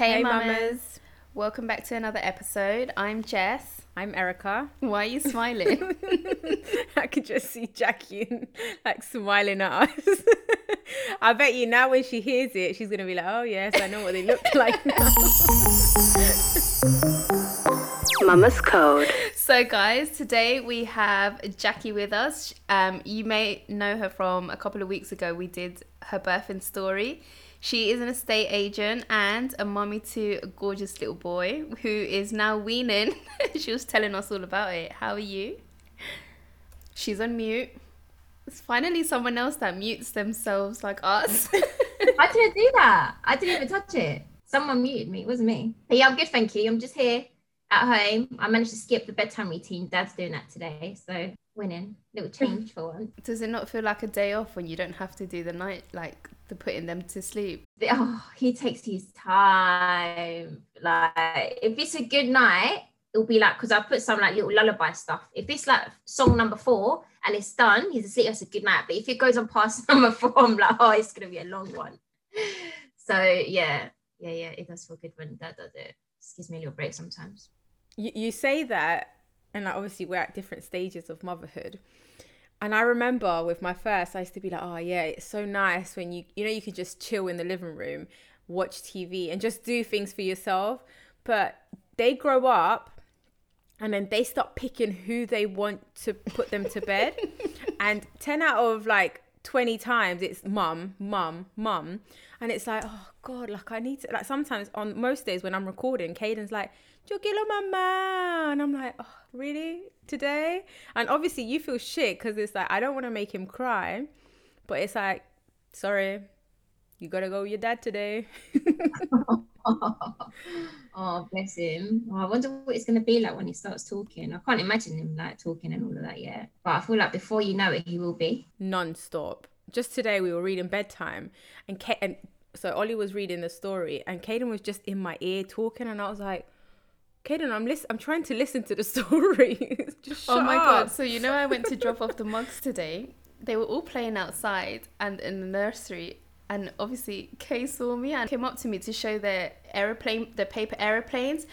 Hey, Hey, mamas. mamas. Welcome back to another episode. I'm Jess. I'm Erica. Why are you smiling? I could just see Jackie like smiling at us. I bet you now when she hears it, she's gonna be like, "Oh yes, I know what they look like now." Mama's Code. so, guys, today we have Jackie with us. Um, you may know her from a couple of weeks ago. We did her birthing story. She is an estate agent and a mommy to a gorgeous little boy who is now weaning. she was telling us all about it. How are you? She's on mute. It's finally someone else that mutes themselves like us. I didn't do that. I didn't even touch it. Someone muted me. It wasn't me. But yeah, I'm good, thank you. I'm just here at home. I managed to skip the bedtime routine. Dad's doing that today, so winning. Little change for one. Does it not feel like a day off when you don't have to do the night, like the putting them to sleep? Oh, he takes his time. Like if it's a good night, it'll be like because I put some like little lullaby stuff. If it's like song number four and it's done, he's asleep. That's a good night. But if it goes on past number four, I'm like, oh, it's gonna be a long one. So yeah, yeah, yeah. It does feel good when that does it. Just gives me a little break sometimes. you, you say that, and like, obviously we're at different stages of motherhood. And I remember with my first, I used to be like, "Oh yeah, it's so nice when you you know you could just chill in the living room, watch TV, and just do things for yourself." But they grow up, and then they start picking who they want to put them to bed, and ten out of like twenty times it's mum, mum, mum, and it's like, oh god, like I need to like sometimes on most days when I'm recording, Caden's like, yo quiero mamá, and I'm like, oh really today? And obviously you feel shit because it's like I don't want to make him cry, but it's like, sorry, you gotta go with your dad today. oh, bless him. Oh, I wonder what it's going to be like when he starts talking. I can't imagine him like talking and all of that yet. But I feel like before you know it, he will be. non-stop. Just today we were reading bedtime and Ka- and so Ollie was reading the story and Caden was just in my ear talking and I was like, Caden, I'm listen I'm trying to listen to the story. oh my up. god! So you know, I went to drop off the mugs today. They were all playing outside and in the nursery, and obviously Kay saw me and came up to me to show their aeroplane, the paper aeroplanes.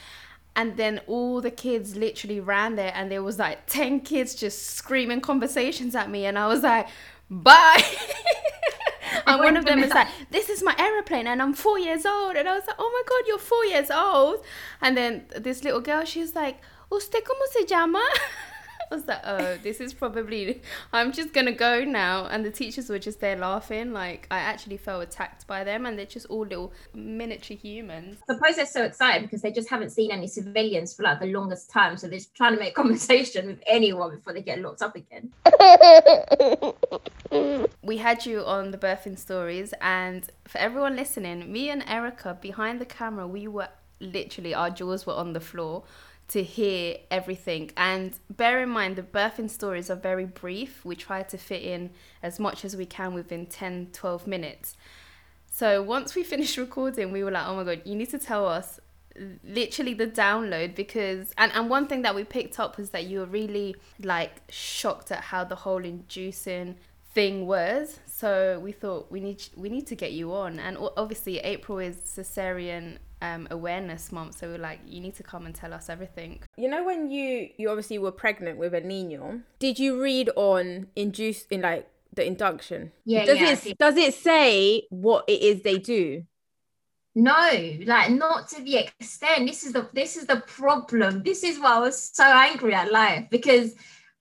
And then all the kids literally ran there, and there was like ten kids just screaming conversations at me, and I was like, "Bye." and one of them is like, "This is my aeroplane, and I'm four years old." And I was like, "Oh my god, you're four years old!" And then this little girl, she's like, "Usted cómo se llama?" I was like, "Oh, this is probably. I'm just gonna go now." And the teachers were just there laughing. Like I actually felt attacked by them, and they're just all little miniature humans. I suppose they're so excited because they just haven't seen any civilians for like the longest time. So they're just trying to make conversation with anyone before they get locked up again. we had you on the birthing stories and for everyone listening me and erica behind the camera we were literally our jaws were on the floor to hear everything. And bear in mind the birthing stories are very brief. We try to fit in as much as we can within 10 12 minutes. So once we finished recording we were like oh my god you need to tell us literally the download because and, and one thing that we picked up was that you were really like shocked at how the whole inducing thing was. So we thought we need we need to get you on. And obviously april is cesarean um, awareness month so we're like you need to come and tell us everything You know when you you obviously were pregnant with a Nino, did you read on induce in like the induction? Yeah, Does yeah, it did. does it say what it is they do? No, like not to the extent. This is the this is the problem. This is why I was so angry at life because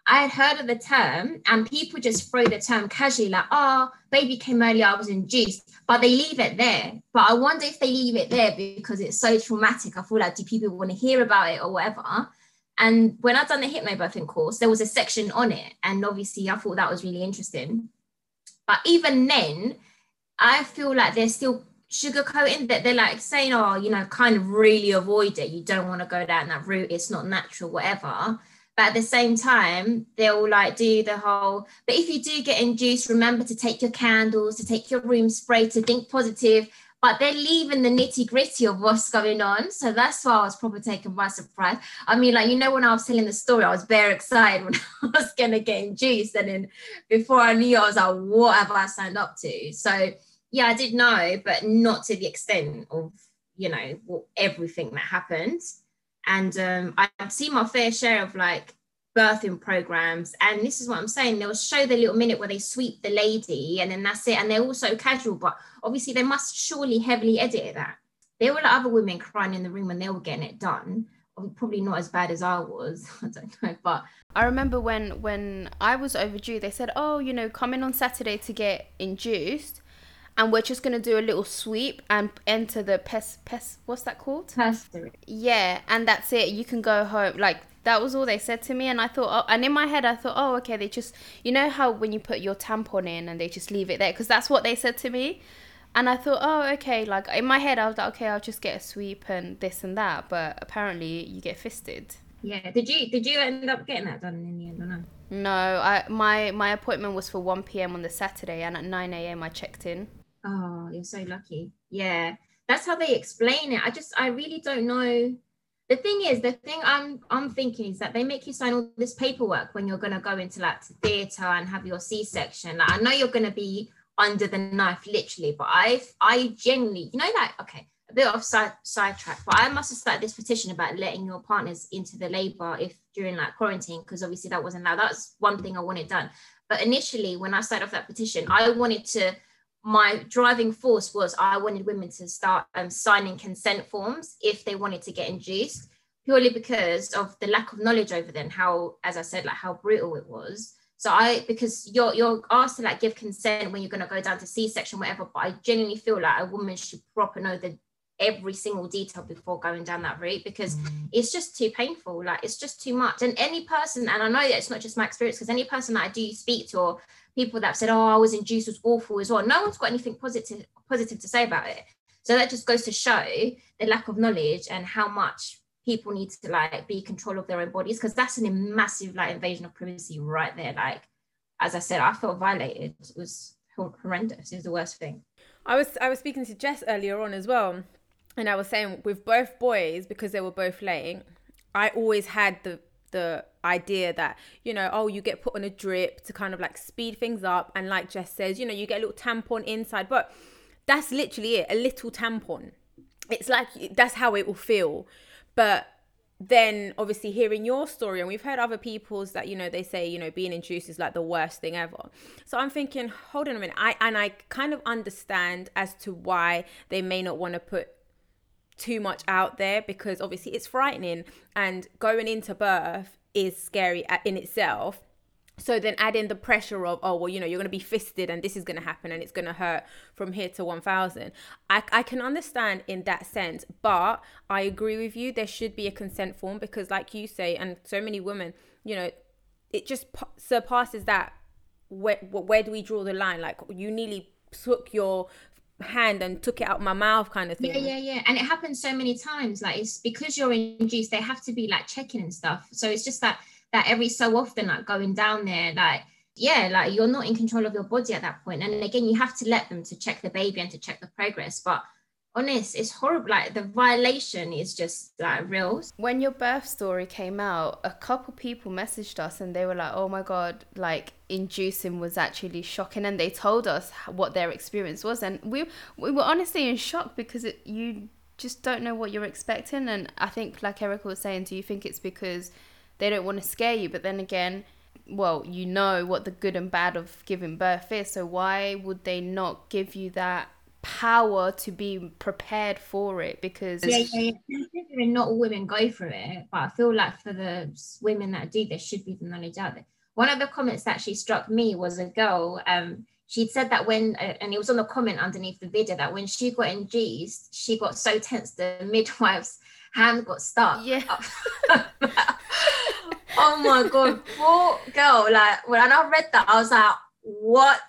I had heard of the term and people just throw the term casually, like, oh, baby came early, I was induced, but they leave it there. But I wonder if they leave it there because it's so traumatic. I feel like do people want to hear about it or whatever? And when I'd done the hypnobirthing course, there was a section on it. And obviously I thought that was really interesting. But even then, I feel like they're still sugarcoating that they're like saying, oh, you know, kind of really avoid it. You don't want to go down that route. It's not natural, whatever. But at the same time, they'll like do the whole, but if you do get induced, remember to take your candles, to take your room spray, to think positive. But they're leaving the nitty gritty of what's going on. So that's why I was probably taken by surprise. I mean, like, you know, when I was telling the story, I was very excited when I was going to get induced. And then before I knew, I was like, what have I signed up to? So, yeah, I did know, but not to the extent of you know, everything that happened. And um, I've seen my fair share of like birthing programs. And this is what I'm saying. They'll show the little minute where they sweep the lady and then that's it. And they're also casual, but obviously they must surely heavily edit that. There were other women crying in the room when they were getting it done. Probably not as bad as I was. I don't know. But I remember when when I was overdue, they said, "Oh, you know, come in on Saturday to get induced." And we're just gonna do a little sweep and enter the pest pest what's that called Pastry. yeah and that's it you can go home like that was all they said to me and i thought oh, and in my head i thought oh okay they just you know how when you put your tampon in and they just leave it there because that's what they said to me and i thought oh okay like in my head i was like okay i'll just get a sweep and this and that but apparently you get fisted Yeah. Did you did you end up getting that done in the end or no? no i my my appointment was for 1 p.m on the saturday and at 9 a.m i checked in Oh, you're so lucky. Yeah. That's how they explain it. I just I really don't know. The thing is, the thing I'm I'm thinking is that they make you sign all this paperwork when you're gonna go into like theatre and have your C-section. Like I know you're gonna be under the knife literally, but I I genuinely, you know, like okay, a bit of side sidetrack, but I must have started this petition about letting your partners into the labour if during like quarantine, because obviously that wasn't allowed. That's one thing I wanted done. But initially, when I started off that petition, I wanted to my driving force was I wanted women to start um, signing consent forms if they wanted to get induced, purely because of the lack of knowledge over then. How, as I said, like how brutal it was. So I, because you're you're asked to like give consent when you're gonna go down to C-section, whatever. But I genuinely feel like a woman should proper know the every single detail before going down that route because it's just too painful. Like it's just too much. And any person, and I know that it's not just my experience, because any person that I do speak to or people that said, "Oh, I was induced was awful as well." No one's got anything positive positive to say about it. So that just goes to show the lack of knowledge and how much people need to like be control of their own bodies because that's a massive like invasion of privacy right there. Like as I said, I felt violated. It was horrendous. It was the worst thing. I was I was speaking to Jess earlier on as well, and I was saying with both boys because they were both late. I always had the the idea that you know oh you get put on a drip to kind of like speed things up. And like Jess says you know you get a little tampon inside. But that's literally it a little tampon. It's like that's how it will feel. But then obviously hearing your story and we've heard other people's that you know they say you know being induced is like the worst thing ever. So i'm thinking hold on a minute. I and i kind of understand as to why they may not want to put too much out there because obviously it's frightening and going into birth is scary in itself. So then add in the pressure of oh well you know you're going to be fisted and this is going to happen and it's going to hurt from here to 1000 I, I can understand in that sense but i agree with you there should be a consent form because like you say and so many women you know it just surpasses that. Where, where do we draw the line? Like you nearly took your hand and took it out my mouth kind of thing. Yeah, yeah, yeah. And it happens so many times. Like it's because you're induced, they have to be like checking and stuff. So it's just that that every so often, like going down there, like yeah, like you're not in control of your body at that point. And again, you have to let them to check the baby and to check the progress. But honest, it's horrible. Like the violation is just like real. when your birth story came out, a couple people messaged us and they were like, "Oh my god, like inducing was actually shocking," and they told us what their experience was, and we we were honestly in shock because it, you just don't know what you're expecting, and I think, like Erica was saying, do you think it's because they don't want to scare you? But then again, well, you know what the good and bad of giving birth is, so why would they not give you that? Power to be prepared for it because yeah, yeah, yeah. Not all women go through it, but I feel like for the women that do, there should be the knowledge out there. One of the comments that she struck me was a girl. Um, she'd said that when, uh, and it was on the comment underneath the video, that when she got induced, she got so tense the midwife's hand got stuck. Yeah. oh my god, poor girl! Like when I read that, I was like, "What?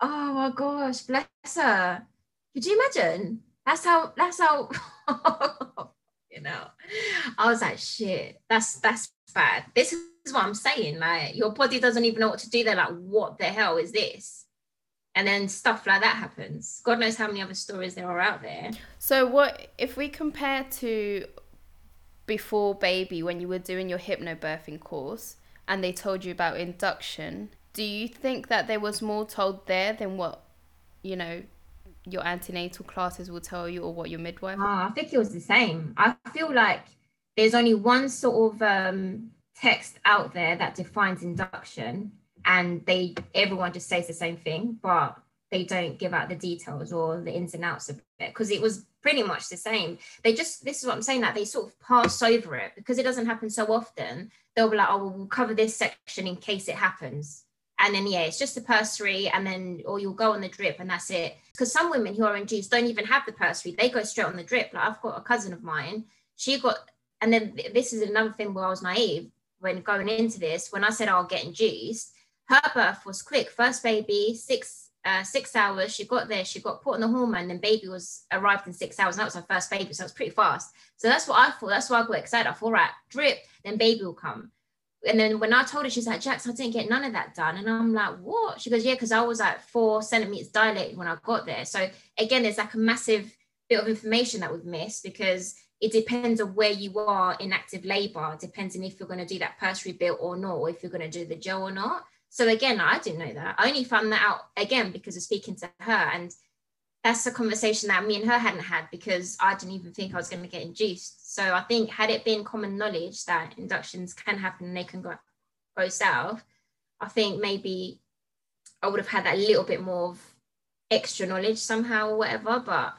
Oh my gosh, bless her." Could you imagine? That's how. That's how. you know, I was like, shit. That's that's bad. This is what I'm saying. Like, your body doesn't even know what to do. They're like, what the hell is this? And then stuff like that happens. God knows how many other stories there are out there. So what if we compare to before baby when you were doing your hypnobirthing course and they told you about induction? Do you think that there was more told there than what you know your antenatal classes will tell you or what your midwife Ah, I think it was the same. I feel like there's only one sort of um, text out there that defines induction, and they everyone just says the same thing, but they don't give out the details or the ins and outs of it because it was pretty much the same. They just this is what I'm saying that they sort of pass over it because it doesn't happen so often. They'll be like, oh, we'll cover this section in case it happens. And then yeah, it's just a pessary, and then or you'll go on the drip, and that's it. Because some women who are induced don't even have the pessary; they go straight on the drip. Like I've got a cousin of mine, she got, and then this is another thing where I was naive when going into this. When I said I'll get induced, her birth was quick. First baby, six uh, six hours. She got there, she got put on the hormone, and then baby was arrived in six hours. And that was her first baby, so it was pretty fast. So that's what I thought. That's why I got excited. I thought, right, drip, then baby will come. And then when I told her, she's like, Jax, I didn't get none of that done. And I'm like, what? She goes, yeah, because I was like four centimeters dilated when I got there. So again, there's like a massive bit of information that we've missed because it depends on where you are in active labor, depends on if you're going to do that pessary bit or not, or if you're going to do the gel or not. So again, I didn't know that. I only found that out again because of speaking to her. And that's a conversation that me and her hadn't had because I didn't even think I was going to get induced. So I think had it been common knowledge that inductions can happen and they can go, go south, I think maybe I would have had that little bit more of extra knowledge somehow or whatever. But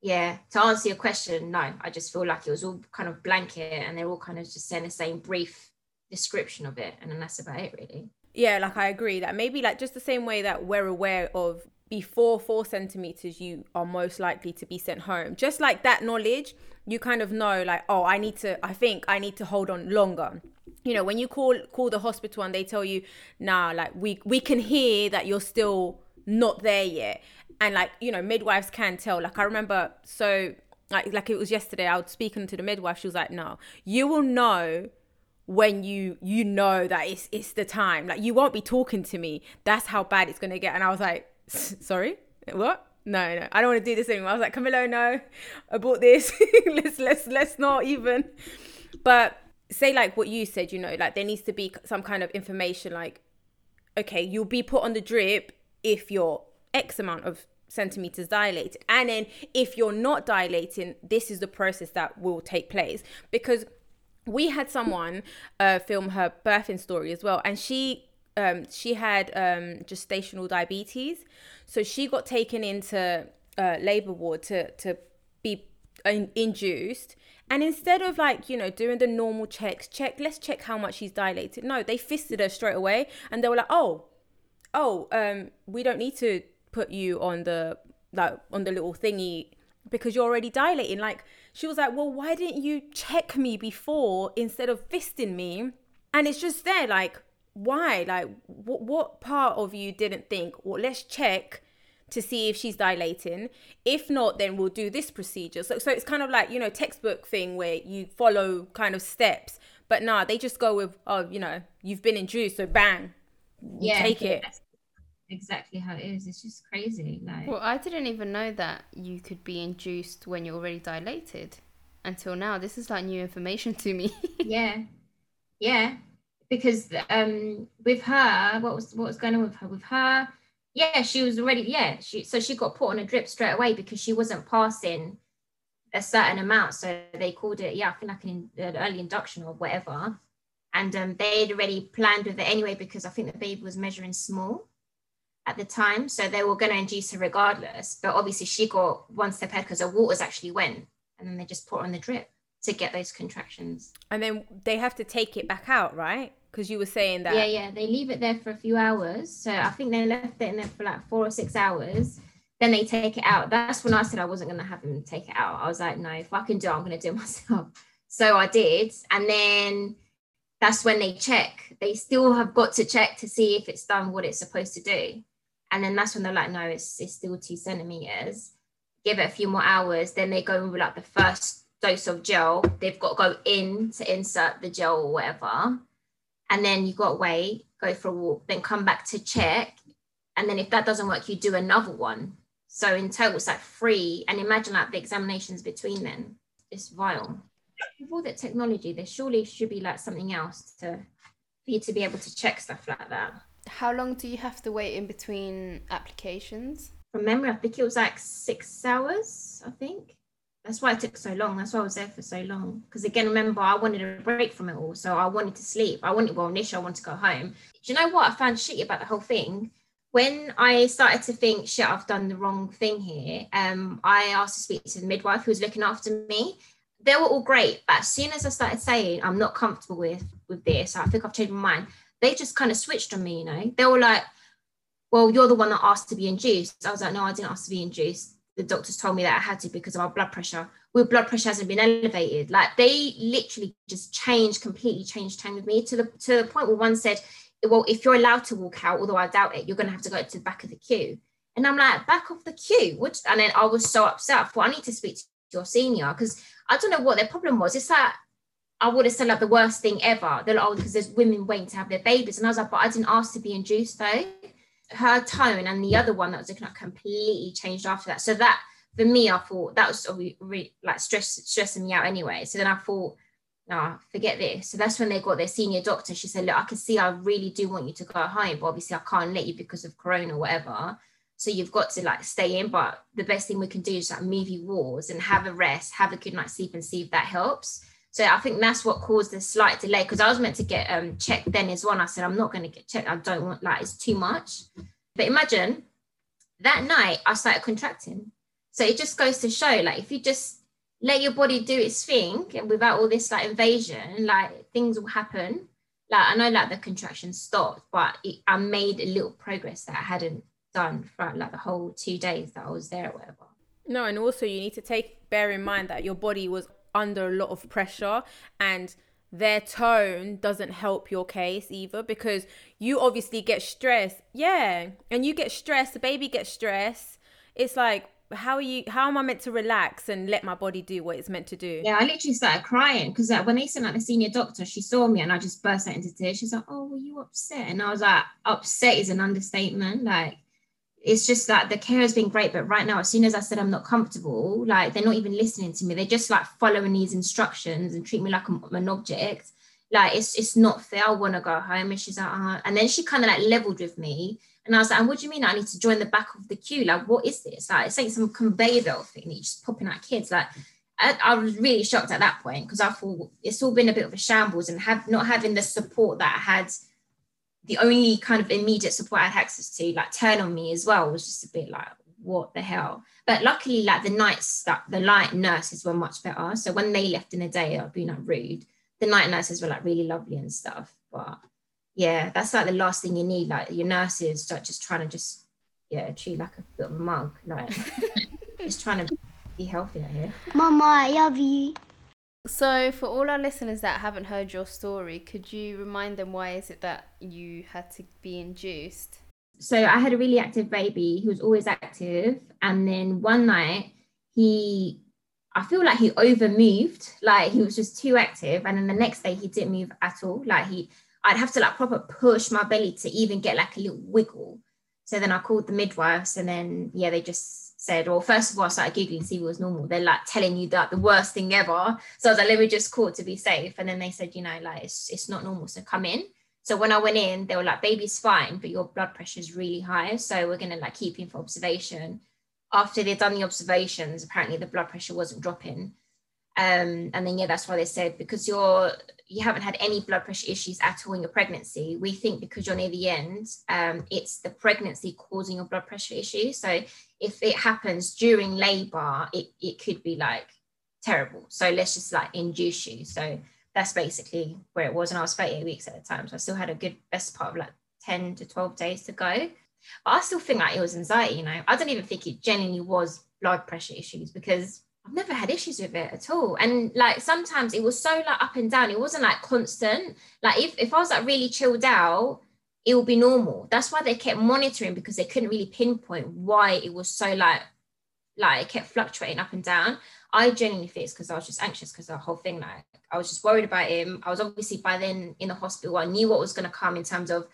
yeah, to answer your question, no, I just feel like it was all kind of blanket and they're all kind of just saying the same brief description of it. And then that's about it really. Yeah, like I agree that maybe like just the same way that we're aware of before four centimeters, you are most likely to be sent home. Just like that knowledge, you kind of know like, oh, I need to. I think I need to hold on longer. You know, when you call call the hospital and they tell you, nah, like we we can hear that you're still not there yet, and like you know, midwives can tell. Like I remember, so like like it was yesterday. I was speaking to the midwife. She was like, no, you will know when you you know that it's it's the time like you won't be talking to me that's how bad it's to get and i was like sorry? What? No no i don't want to do this anymore. I was like camilo no. I bought this. Let's let's let's not even. But say like what you said you know like there needs to be some kind of information like okay you'll be put on the drip if you're x amount of centimeters dilated and then if you're not dilating this is the process that will take place. Because we had someone uh, film her birthing story as well, and she um, she had um, gestational diabetes, so she got taken into uh, labor ward to to be in- induced. And instead of like, you know, doing the normal checks, check, let's check how much she's dilated. No, they fisted her straight away and they were like, oh, oh, um, we don't need to put you on the like on the little thingy because you're already dilating. Like she was like, well, why didn't you check me before instead of fisting me? And it's just there, like, why? Like, what, what part of you didn't think, well, let's check to see if she's dilating. If not, then we'll do this procedure. So, so it's kind of like, you know, textbook thing where you follow kind of steps. But nah, they just go with, oh, you know, you've been induced, so bang, yeah, take it exactly how it is. It's just crazy. Like, well, I didn't even know that you could be induced when you're already dilated until now. This is like new information to me. yeah, yeah. Because um, with her, what was what was going on with her? With her, yeah, she was already yeah. She so she got put on a drip straight away because she wasn't passing a certain amount. So they called it yeah, I think like an, an early induction or whatever. And um, they'd already planned with it anyway because I think the baby was measuring small at the time. So they were going to induce her regardless. But obviously, she got one step ahead because her waters actually went. And then they just put on the drip to get those contractions. And then they have to take it back out, right? Because you were saying that. Yeah, yeah. They leave it there for a few hours. So I think they left it in there for like four or six hours. Then they take it out. That's when I said I wasn't going to have them take it out. I was like, no, if I can do it, I'm going to do it myself. So I did. And then that's when they check. They still have got to check to see if it's done what it's supposed to do. And then that's when they're like, no, it's, it's still two centimeters. Give it a few more hours. Then they go with like the first dose of gel. They've got to go in to insert the gel or whatever. And then you got away, go for a walk, then come back to check. And then if that doesn't work, you do another one. So in total, it's like three. And imagine like the examinations between them. It's vile. With all that technology, there surely should be like something else to for you to be able to check stuff like that. How long do you have to wait in between applications? from memory, I think it was like six hours, I think. That's why it took so long. That's why I was there for so long. Because again, remember, I wanted a break from it all. So I wanted to sleep. I wanted, well, initially, I wanted to go home. Do you know what I found shitty about the whole thing? When I started to think, shit, I've done the wrong thing here, um, I asked to speak to the midwife who was looking after me. They were all great, but as soon as I started saying I'm not comfortable with with this, I think I've changed my mind. They just kind of switched on me, you know. They were like, "Well, you're the one that asked to be induced." I was like, "No, I didn't ask to be induced." The doctors told me that I had to because of my blood pressure. Well, blood pressure hasn't been elevated. Like they literally just changed, completely changed time with me to the to the point where one said, Well, if you're allowed to walk out, although I doubt it, you're gonna have to go to the back of the queue. And I'm like, back of the queue. Which and then I was so upset. Thought I need to speak to your senior because I don't know what their problem was. It's like I would have said like the worst thing ever. They're like, oh, because there's women waiting to have their babies. And I was like, but I didn't ask to be induced though her tone and the other one that was looking at completely changed after that. So that for me, I thought that was re- like stress stressing me out anyway. So then I thought, no, forget this. So that's when they got their senior doctor. She said, look, I can see I really do want you to go home, but obviously I can't let you because of corona or whatever. So you've got to like stay in. But the best thing we can do is like move you wards and have a rest, have a good night's sleep and see if that helps. So I think that's what caused the slight delay because I was meant to get um, checked then as well. And I said, I'm not going to get checked. I don't want like it's too much. But imagine that night I started contracting. So it just goes to show like if you just let your body do its thing without all this like invasion, like things will happen. Like I know like the contraction stopped, but it, I made a little progress that I hadn't done for like the whole two days that I was there or whatever. No, and also you need to take bear in mind that your body was under a lot of pressure and their tone doesn't help your case either because you obviously get stressed. Yeah. And you get stressed, the baby gets stressed. It's like, how are you how am I meant to relax and let my body do what it's meant to do? Yeah, I literally started crying because uh, when they sent out the senior doctor, she saw me and I just burst out into tears. She's like, Oh, were you upset? And I was like, upset is an understatement. Like it's just like the care has been great, but right now, as soon as I said I'm not comfortable, like they're not even listening to me. They're just like following these instructions and treat me like I'm an object. Like it's it's not fair. I want to go home. And she's like, uh, and then she kind of like leveled with me. And I was like, and what do you mean I need to join the back of the queue? Like, what is this? Like, it's like some conveyor belt thing that you're just popping out kids. Like, I, I was really shocked at that point because I thought it's all been a bit of a shambles and have not having the support that I had the only kind of immediate support I had access to, like turn on me as well, was just a bit like, what the hell? But luckily, like the nights that the night nurses were much better. So when they left in the day, I'd be like rude. The night nurses were like really lovely and stuff. But yeah, that's like the last thing you need. Like your nurses start just trying to just yeah treat like a bit of a mug, like just trying to be healthy out here. Mama, I love you. So, for all our listeners that haven't heard your story, could you remind them why is it that you had to be induced? So, I had a really active baby. He was always active, and then one night he, I feel like he over moved. Like he was just too active, and then the next day he didn't move at all. Like he, I'd have to like proper push my belly to even get like a little wiggle. So then I called the midwives, and then yeah, they just said, well, first of all, I started Googling, see what was normal. They're like telling you that the worst thing ever. So I was like, let me just call to be safe. And then they said, you know, like it's, it's not normal. So come in. So when I went in, they were like, baby's fine, but your blood pressure is really high. So we're going to like keep him for observation. After they'd done the observations, apparently the blood pressure wasn't dropping. Um, and then yeah, that's why they said because you're you haven't had any blood pressure issues at all in your pregnancy. We think because you're near the end, um, it's the pregnancy causing your blood pressure issues. So if it happens during labor, it, it could be like terrible. So let's just like induce you. So that's basically where it was. And I was 38 weeks at the time. So I still had a good best part of like 10 to 12 days to go. But I still think like it was anxiety, you know. I don't even think it genuinely was blood pressure issues because I've never had issues with it at all. And like sometimes it was so like up and down. It wasn't like constant. Like if, if I was like really chilled out, it will be normal. That's why they kept monitoring because they couldn't really pinpoint why it was so like like it kept fluctuating up and down. I genuinely think it's because I was just anxious because the whole thing, like I was just worried about him. I was obviously by then in the hospital. I knew what was going to come in terms of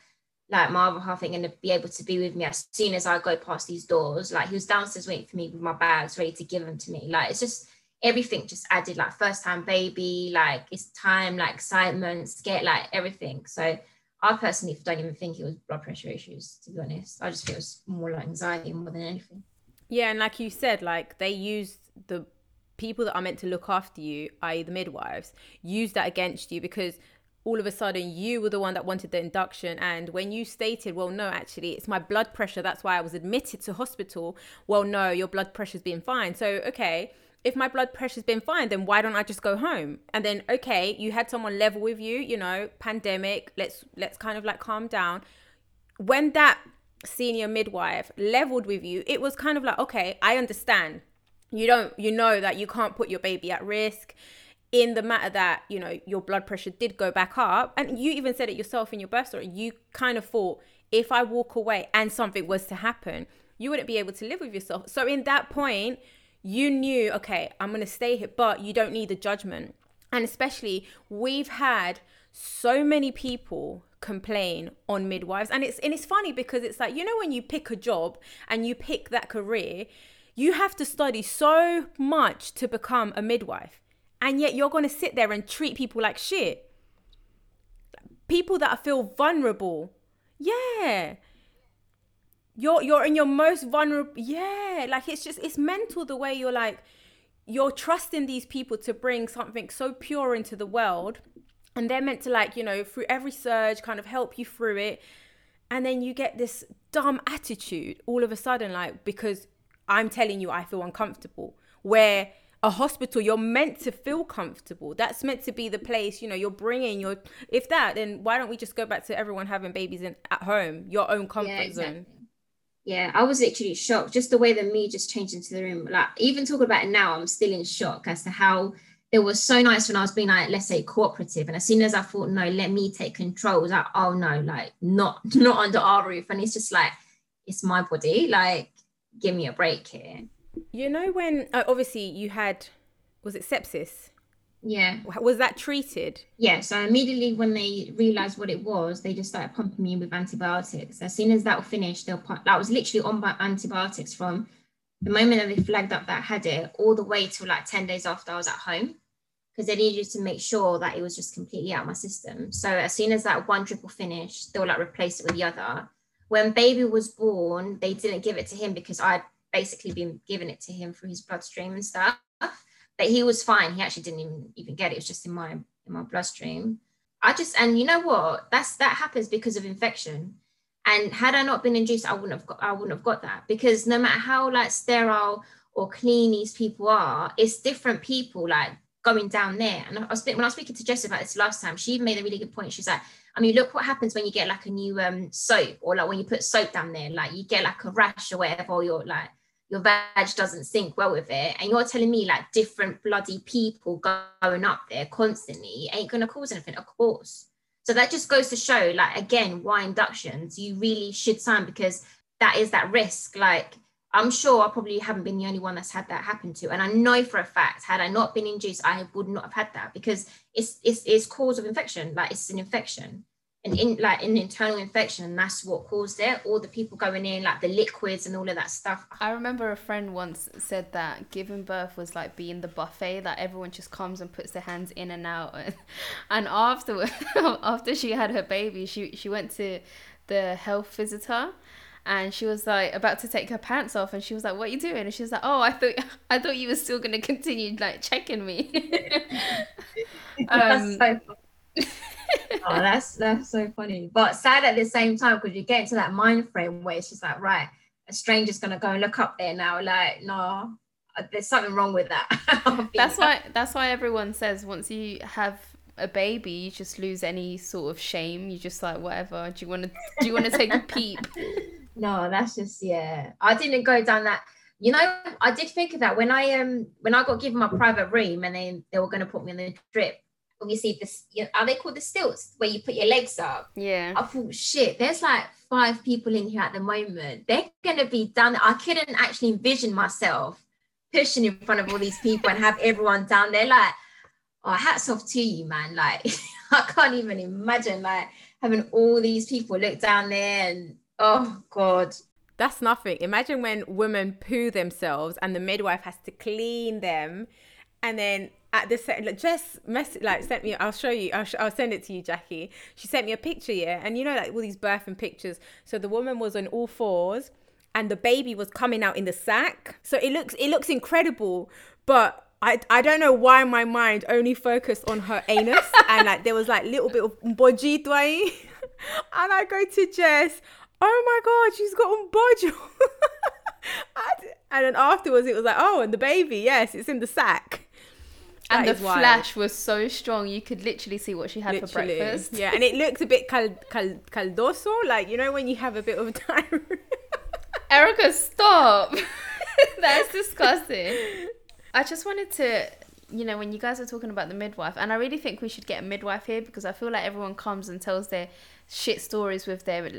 like my other half ain't going to be able to be with me as soon as I go past these doors. Like he was downstairs waiting for me with my bags ready to give them to me. Like it's just everything just added like first time baby, like it's time, like excitement, scared, like everything. So I personally don't even think it was blood pressure issues, to be honest. I just feel it was more like anxiety more than anything. Yeah, and like you said, like they use the people that are meant to look after you, i.e., the midwives, use that against you because all of a sudden you were the one that wanted the induction. And when you stated, well, no, actually, it's my blood pressure, that's why I was admitted to hospital. Well, no, your blood pressure's been fine. So, okay, if my blood pressure's been fine, then why don't I just go home? And then, okay, you had someone level with you, you know, pandemic, let's let's kind of like calm down. When that senior midwife leveled with you, it was kind of like, okay, I understand. You don't, you know that you can't put your baby at risk in the matter that, you know, your blood pressure did go back up. And you even said it yourself in your birth story. You kind of thought, if I walk away and something was to happen, you wouldn't be able to live with yourself. So in that point, you knew, okay, I'm going to stay here, but you don't need the judgment. And especially, we've had so many people complain on midwives. And it's and it's funny because it's like you know when you pick a job and you pick that career you have to study so much to become a midwife. And yet you're going to sit there and treat people like shit. People that feel vulnerable. Yeah you're you're in your most vulnerable yeah like it's just it's mental the way you're like you're trusting these people to bring something so pure into the world and they're meant to like you know through every surge kind of help you through it and then you get this dumb attitude all of a sudden like because i'm telling you i feel uncomfortable. Where a hospital you're meant to feel comfortable. That's meant to be the place you know you're bringing your if that then why don't we just go back to everyone having babies in at home your own comfort yeah, exactly. zone yeah i was literally shocked just the way that me just changed into the room like even talking about it now i'm still in shock as to how it was so nice when I was being like, let's say cooperative. And as soon as I thought, no, let me take control, it was like, oh no, like not not under our roof. And it's just like, it's my body. Like, give me a break here. You know, when uh, obviously you had was it sepsis? Yeah. Was that treated? Yeah. So immediately when they realized what it was, they just started pumping me with antibiotics. As soon as that was finished, they'll put that was literally on antibiotics from the moment that they flagged up that I had it all the way till like 10 days after I was at home because they needed to make sure that it was just completely out of my system. So as soon as that one triple finished, they'll like replace it with the other. When baby was born, they didn't give it to him because I'd basically been giving it to him through his bloodstream and stuff. But he was fine. He actually didn't even even get it. It was just in my in my bloodstream. I just and you know what? That's that happens because of infection. And had I not been induced, I wouldn't have got I wouldn't have got that because no matter how like sterile or clean these people are, it's different people. Like going down there. And I was when I was speaking to Jess about this last time, she even made a really good point. She's like, I mean, look what happens when you get like a new um soap or like when you put soap down there, like you get like a rash or whatever, or you're like your vag doesn't sync well with it. And you're telling me like different bloody people going up there constantly ain't gonna cause anything, of course. So that just goes to show, like again, why inductions you really should sign because that is that risk. Like I'm sure I probably haven't been the only one that's had that happen to. And I know for a fact, had I not been induced, I would not have had that because it's it's, it's cause of infection. Like it's an infection. And in like an internal infection, and that's what caused it. All the people going in, like the liquids and all of that stuff. I remember a friend once said that giving birth was like being the buffet that everyone just comes and puts their hands in and out. And after after she had her baby, she she went to the health visitor and she was like about to take her pants off and she was like what are you doing and she was like oh i thought i thought you were still going to continue like checking me um, that's so oh that's that's so funny but sad at the same time because you get into that mind frame where it's just like right a stranger's going to go and look up there now like no there's something wrong with that that's why that's why everyone says once you have a baby you just lose any sort of shame you just like whatever do you want to do you want to take a peep no, that's just yeah. I didn't go down that. You know, I did think of that when I um when I got given my private room and then they were going to put me in the drip. Obviously, this you know, are they called the stilts where you put your legs up? Yeah. Oh, I thought, shit, there's like five people in here at the moment. They're going to be done. I couldn't actually envision myself pushing in front of all these people and have everyone down there. Like, oh, hats off to you, man. Like, I can't even imagine like having all these people look down there and Oh God. That's nothing. Imagine when women poo themselves and the midwife has to clean them, and then at the set, like, Jess mess like sent me. I'll show you. I'll, sh- I'll send it to you, Jackie. She sent me a picture, yeah, and you know like all these birthing pictures. So the woman was on all fours, and the baby was coming out in the sack. So it looks it looks incredible, but I, I don't know why my mind only focused on her anus and like there was like little bit of bojito eh? ahí. and I go to Jess, oh my god, she's got and, and then afterwards it was like, oh, and the baby, yes, it's in the sack. And That the flash was so strong you could literally see what she had for breakfast. Yeah, and it looks a bit cal, cal, caldoso, like you know when you have a bit of diarrhea. Erica, stop. That's disgusting. I just wanted to, you know, when you guys are talking about the midwife, and I really think we should get a midwife here because I feel like everyone comes and tells their shit stories with their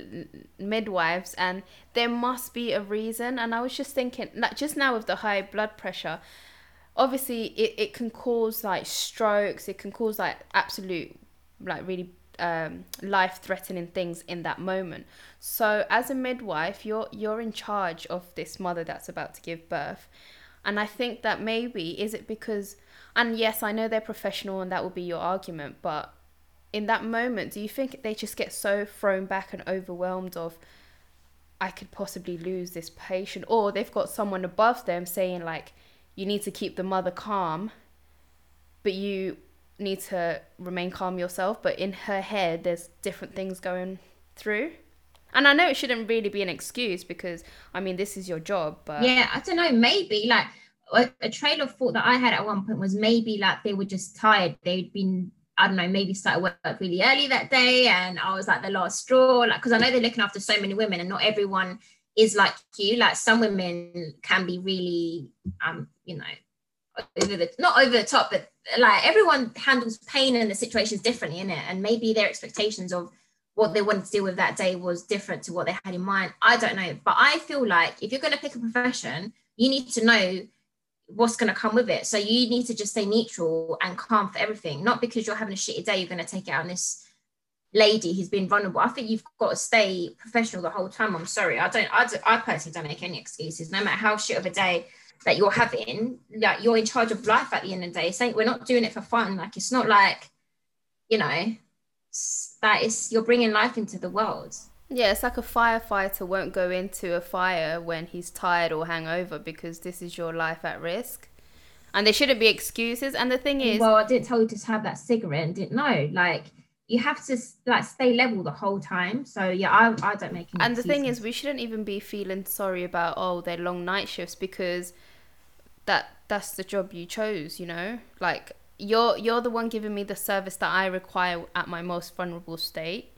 midwives, and there must be a reason. And I was just thinking, like, just now with the high blood pressure, obviously it, it can cause like strokes, it can cause like absolute, like, really um, life threatening things in that moment. So as a midwife, you're you're in charge of this mother that's about to give birth. And I think that maybe is it because and yes, I know they're professional and that will be your argument, but in that moment, do you think they just get so thrown back and overwhelmed of I could possibly lose this patient or they've got someone above them saying like you need to keep the mother calm but you need to remain calm yourself but in her head there's different things going through. And i know it shouldn't really be an excuse because i mean this is your job but yeah i don't know maybe like a, a trail of thought that i had at one point was maybe like they were just tired. They'd been i don't know maybe started work really early that day and i was like the last straw like because i know they're looking after so many women and not everyone is like you. Like some women can be really um you know over the not over the top but like everyone handles pain and the situations differently in it and maybe their expectations of what they wanted to deal with that day was different to what they had in mind. I don't know, but I feel like if you're going to pick a profession, you need to know what's going to come with it. So you need to just stay neutral and calm for everything. Not because you're having a shitty day, you're going to take it on this lady who's been vulnerable. I think you've got to stay professional the whole time. I'm sorry, I don't. I, do, I personally don't make any excuses. No matter how shit of a day that you're having, like you're in charge of life at the end of the day. Saying we're not doing it for fun. Like it's not like, you know that is you're bringing life into the world. Yeah, it's like a firefighter won't go into a fire when he's tired or hangover because this is your life at risk. And there shouldn't be excuses. And the thing is, well, I didn't tell you to have that cigarette and didn't know. Like you have to like stay level the whole time. So yeah, I, I don't make any and the thing is, we shouldn't even be feeling sorry about oh their long night shifts because that that's the job you chose. You know, like you're you're the one giving me the service that I require at my most vulnerable state.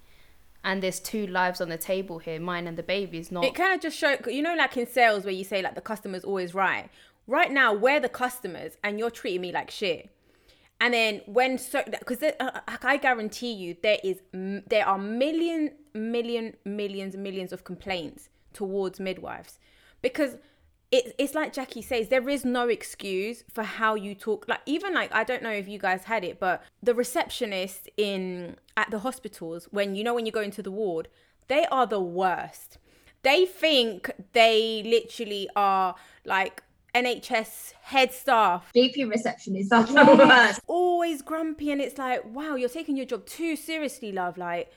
And there's two lives on the table here, mine and the baby's not. It kind of just show, you know, like in sales where you say like the customer's always right. Right now, we're the customers, and you're treating me like shit. And then when so, because uh, I guarantee you, there is there are million, million, millions, millions of complaints towards midwives, because it, it's like Jackie says, there is no excuse for how you talk. Like even like I don't know if you guys had it, but the receptionist in at the hospitals when you know when you go into the ward, they are the worst. They think they literally are like NHS head staff. GP receptionists are the worst. Always grumpy, and it's like, wow, you're taking your job too seriously, love. Like,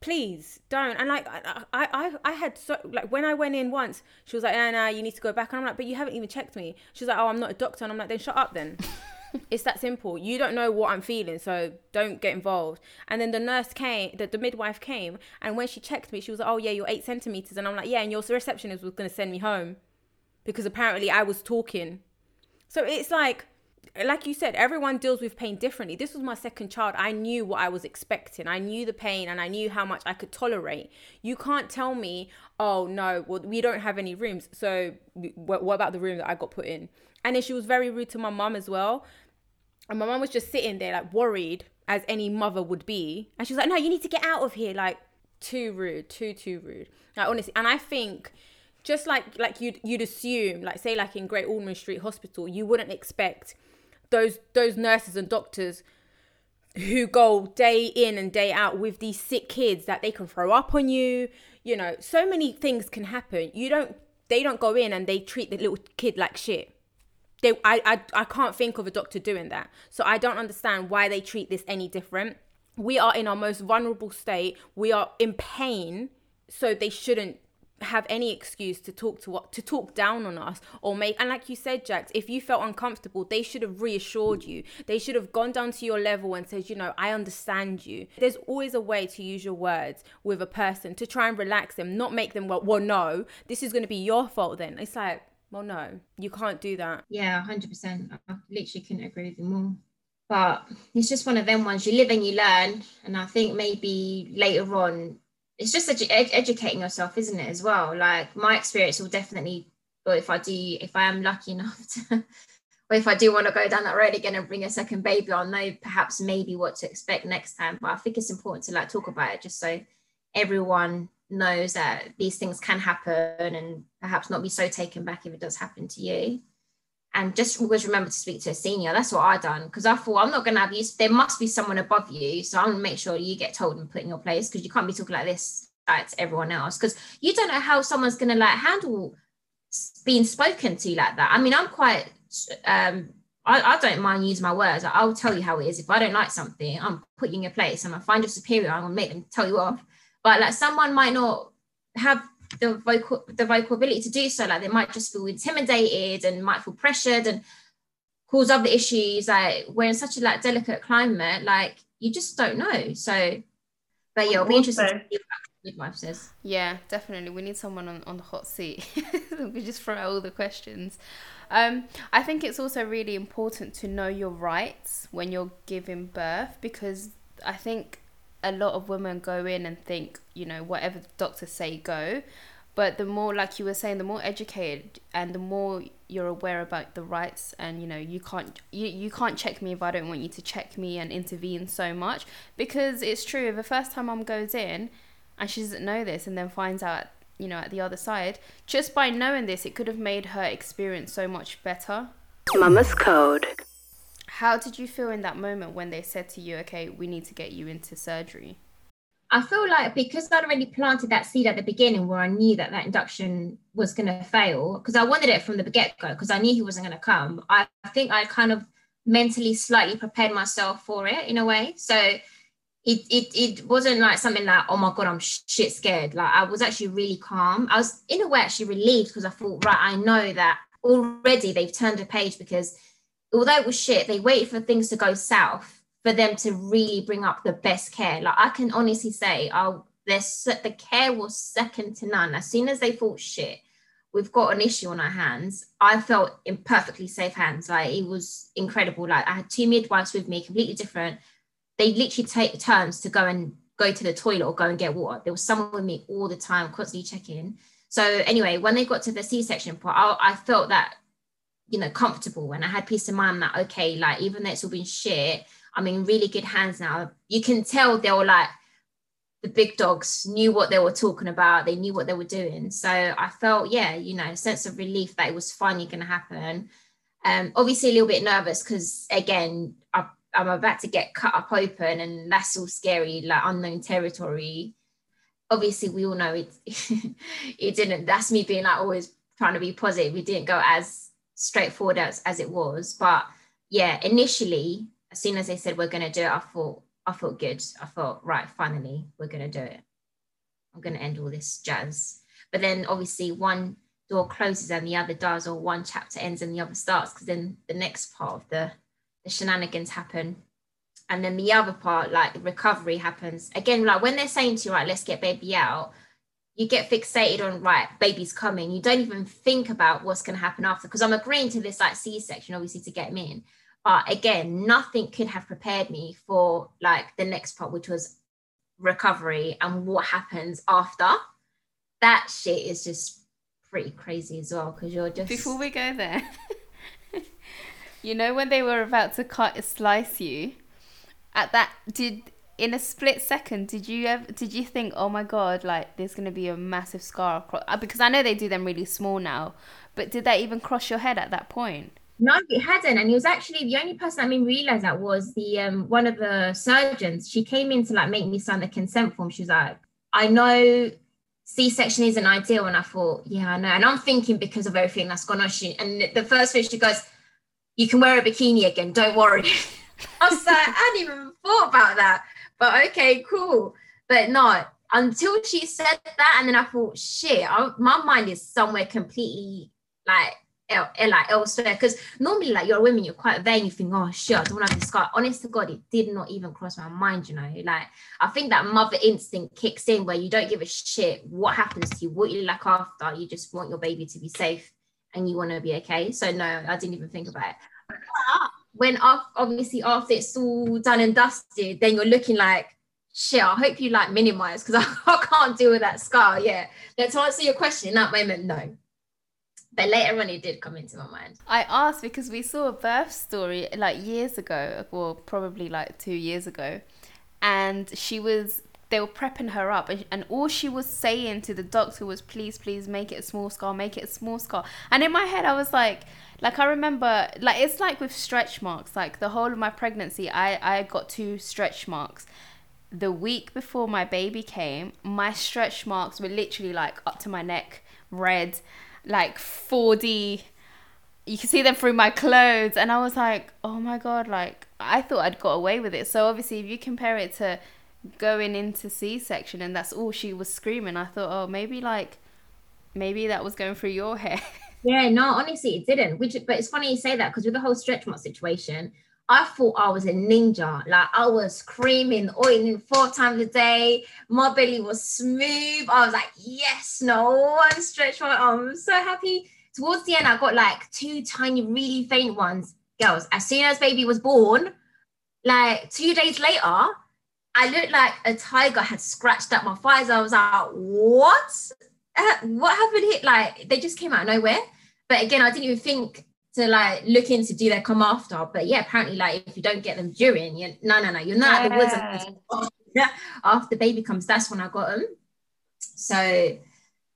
please don't. And like, I, I, I, I had so like when I went in once, she was like, nah, you need to go back. And I'm like, but you haven't even checked me. she's like, oh, I'm not a doctor. And I'm like, then shut up then. it's that simple. You don't know what I'm feeling, so don't get involved. And then the nurse came, the, the midwife came, and when she checked me, she was like, oh yeah, you're eight centimeters. And I'm like, yeah, and your receptionist was gonna send me home because apparently I was talking. So it's like, like you said, everyone deals with pain differently. This was my second child. I knew what I was expecting. I knew the pain and I knew how much I could tolerate. You can't tell me, oh no, well, we don't have any rooms. So what, what about the room that I got put in? And then she was very rude to my mum as well. And my mum was just sitting there, like worried, as any mother would be. And she was like, no, you need to get out of here. Like, too rude, too, too rude. Like, honestly. And I think just like like you'd you'd assume like say like in Great Ormond Street Hospital you wouldn't expect those those nurses and doctors who go day in and day out with these sick kids that they can throw up on you. You know so many things can happen. You don't they don't go in and they treat the little kid like shit. They I, I I can't think of a doctor doing that. So I don't understand why they treat this any different. We are in our most vulnerable state. We are in pain so they shouldn't have any excuse to talk to what to talk down on us or make and like you said Jax if you felt uncomfortable they should have reassured you. They should have gone down to your level and said you know I understand you. There's always a way to use your words with a person to try and relax them not make them well, well no this is going to be your fault then. It's like well no you can't do that. Yeah 100% I literally couldn't agree with you more. But it's just one of them ones. You live and you learn. And I think maybe later on it's just edu- ed- educating yourself, isn't it, as well? Like my experience will definitely, or if I do, if I am lucky enough to, or if I do want to go down that road again and bring a second baby, I'll know perhaps maybe what to expect next time. But I think it's important to like talk about it just so everyone knows that these things can happen and perhaps not be so taken back if it does happen to you and just always remember to speak to a senior. That's what I done because I thought I'm not gonna have you. There must be someone above you, so I'm gonna make sure you get told and put in your place because you can't be talking like this like to everyone else because you don't know how someone's gonna like handle being spoken to like that. I mean, I'm quite. um I, I don't mind using my words. I'll tell you how it is. If I don't like something, I'm putting you in your place. I'm gonna find your superior. I'm gonna make them tell you off. But like someone might not have the vocal the vocal ability to do so like they might just feel intimidated and might feel pressured and cause other issues like we're in such a like delicate climate like you just don't know so but yeah it'll be interesting to see what midwife says Yeah, definitely. We need someone on, on the hot seat. we just throw out all the questions. Um, I think it's also really important to know your rights when you're giving birth because I think a lot of women go in and think, you know, whatever the doctors say, go. But the more, like you were saying, the more educated and the more you're aware about the rights, and you know, you can't you, you can't check me if I don't want you to check me and intervene so much because it's true. The first time mom goes in and she doesn't know this and then finds out you know at the other side just by knowing this it could have made her experience so much better Mama's Code. How did you feel in that moment when they said to you okay we need to get you into surgery I feel like because I'd already planted that seed at the beginning where I knew that that induction was going to fail, because I wanted it from the get go, because I knew he wasn't going to come. I, think I kind of mentally slightly prepared myself for it in a way. So it, it, it wasn't like something like, oh my God, I'm shit scared. Like I was actually really calm. I was in a way actually relieved because I thought, right, I know that already they've turned a page because although it was shit, they waited for things to go south for them to really bring up the best care. Like I can honestly say, this the care was second to none. As soon as they thought, shit, we've got an issue on our hands, I felt in perfectly safe hands. Like it was incredible. Like I had two midwives with me, completely different. They literally take turns to go and go to the toilet or go and get water. There was someone with me all the time, constantly checking. So anyway, when they got to the C-section part, I, I felt that you know comfortable and I had peace of mind that okay, like even though it's all been shit, I'm in really good hands now. You can tell they were like the big dogs knew what they were talking about. They knew what they were doing. So I felt, yeah, you know, a sense of relief that it was finally going to happen. Um, obviously a little bit nervous because again, I, I'm about to get cut up open, and that's all scary, like unknown territory. Obviously, we all know it. it didn't. That's me being like always trying to be positive. we didn't go as straightforward as, as it was, but yeah, initially as soon as they said we're going to do it, I thought I felt good. I thought right, finally we're going to do it. I'm going to end all this jazz. But then obviously one door closes and the other does, or one chapter ends and the other starts, because then the next part of the the shenanigans happen. And then the other part, like recovery, happens again. Like when they're saying to you, right, let's get baby out, you get fixated on right, baby's coming. You don't even think about what's going to happen after. Because I'm agreeing to this like C-section, obviously, to get him in. But again, nothing could have prepared me for like the next part, which was recovery and what happens after. That shit is just pretty crazy as well because you're just before we go there you know when they were about to cut slice you at that did in a split second did you ever did you think oh my god like there's to be a massive scar across uh, because i know they do them really small now but did that even cross your head at that point No, it hadn't, and it was actually the only person that made me realize that was the um one of the surgeons. She came in to like make me sign the consent form. She was like, "I know C-section isn't ideal," and I thought, "Yeah, I know." And I'm thinking because of everything that's gone on. She and the first thing she goes, "You can wear a bikini again. Don't worry." I was like, I hadn't even thought about that, but okay, cool. But no, until she said that, and then I thought, shit, I, my mind is somewhere completely like el- el- like elsewhere. Because normally, like you're a woman, you're quite vain. You think, oh shit, I don't want to have this scar. Honest to God, it did not even cross my mind. You know, like I think that mother instinct kicks in where you don't give a shit what happens to you, what you like after. You just want your baby to be safe and you want to be okay. So no, I didn't even think about it. When af- obviously after it's all done and dusted, then you're looking like shit. I hope you like minimize because I, I can't deal with that scar. Yeah. Now to answer your question in that moment, no. But later on, it did come into my mind. I asked because we saw a birth story like years ago, well, probably like two years ago, and she was they were prepping her up, and all she was saying to the doctor was, "Please, please, make it a small scar, make it a small scar." And in my head, I was like, like I remember, like it's like with stretch marks. Like the whole of my pregnancy, I I got two stretch marks. The week before my baby came, my stretch marks were literally like up to my neck, red, like 4D you can see them through my clothes and i was like oh my god like i thought i'd got away with it so obviously if you compare it to going into c-section and that's all she was screaming i thought oh maybe like maybe that was going through your hair Yeah, no, honestly, it didn't. Which, but it's funny you say that because with the whole stretch mark situation, I thought I was a ninja. Like I was screaming, oiling four times a day. My belly was smooth. I was like, yes, no one stretch my. I'm so happy. Towards the end, I got like two tiny, really faint ones. Girls, as soon as baby was born, like two days later, I looked like a tiger had scratched up my thighs. I was like, what? Uh, what happened here? Like they just came out of nowhere. But again, I didn't even think to like look into do they come after. But yeah, apparently, like if you don't get them during, you no, no, no, you're not at the woods after baby comes. That's when I got them. So,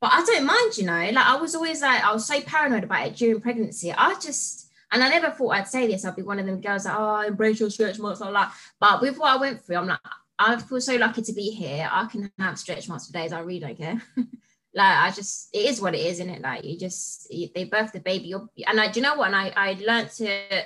but I don't mind, you know. Like I was always like I was so paranoid about it during pregnancy. I just and I never thought I'd say this. I'd be one of them girls like, oh, embrace your stretch marks, all that. But with what I went through, I'm like, I feel so lucky to be here. I can have stretch marks for days. I really don't care. like I just it is what it is, isn't it? Like you just you, they birth the baby. You're, and I do you know what? And I I learned to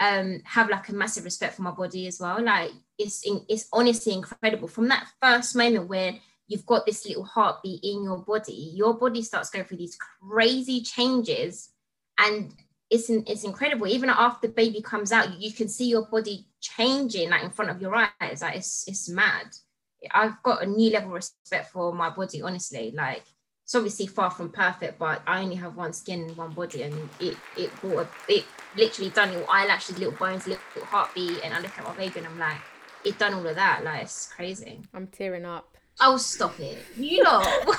um have like a massive respect for my body as well. Like it's in, it's honestly incredible from that first moment where you've got this little heartbeat in your body. Your body starts going through these crazy changes, and it's in, it's incredible. Even after the baby comes out, you, you can see your body changing like in front of your eyes. Like it's it's mad. I've got a new level of respect for my body, honestly. Like it's obviously far from perfect, but I only have one skin and one body, and it it brought a, it literally done little eyelashes, little bones, little, heartbeat, and I look at my baby and I'm like, it done all of that. Like it's crazy. I'm tearing up. Oh, stop it! You know?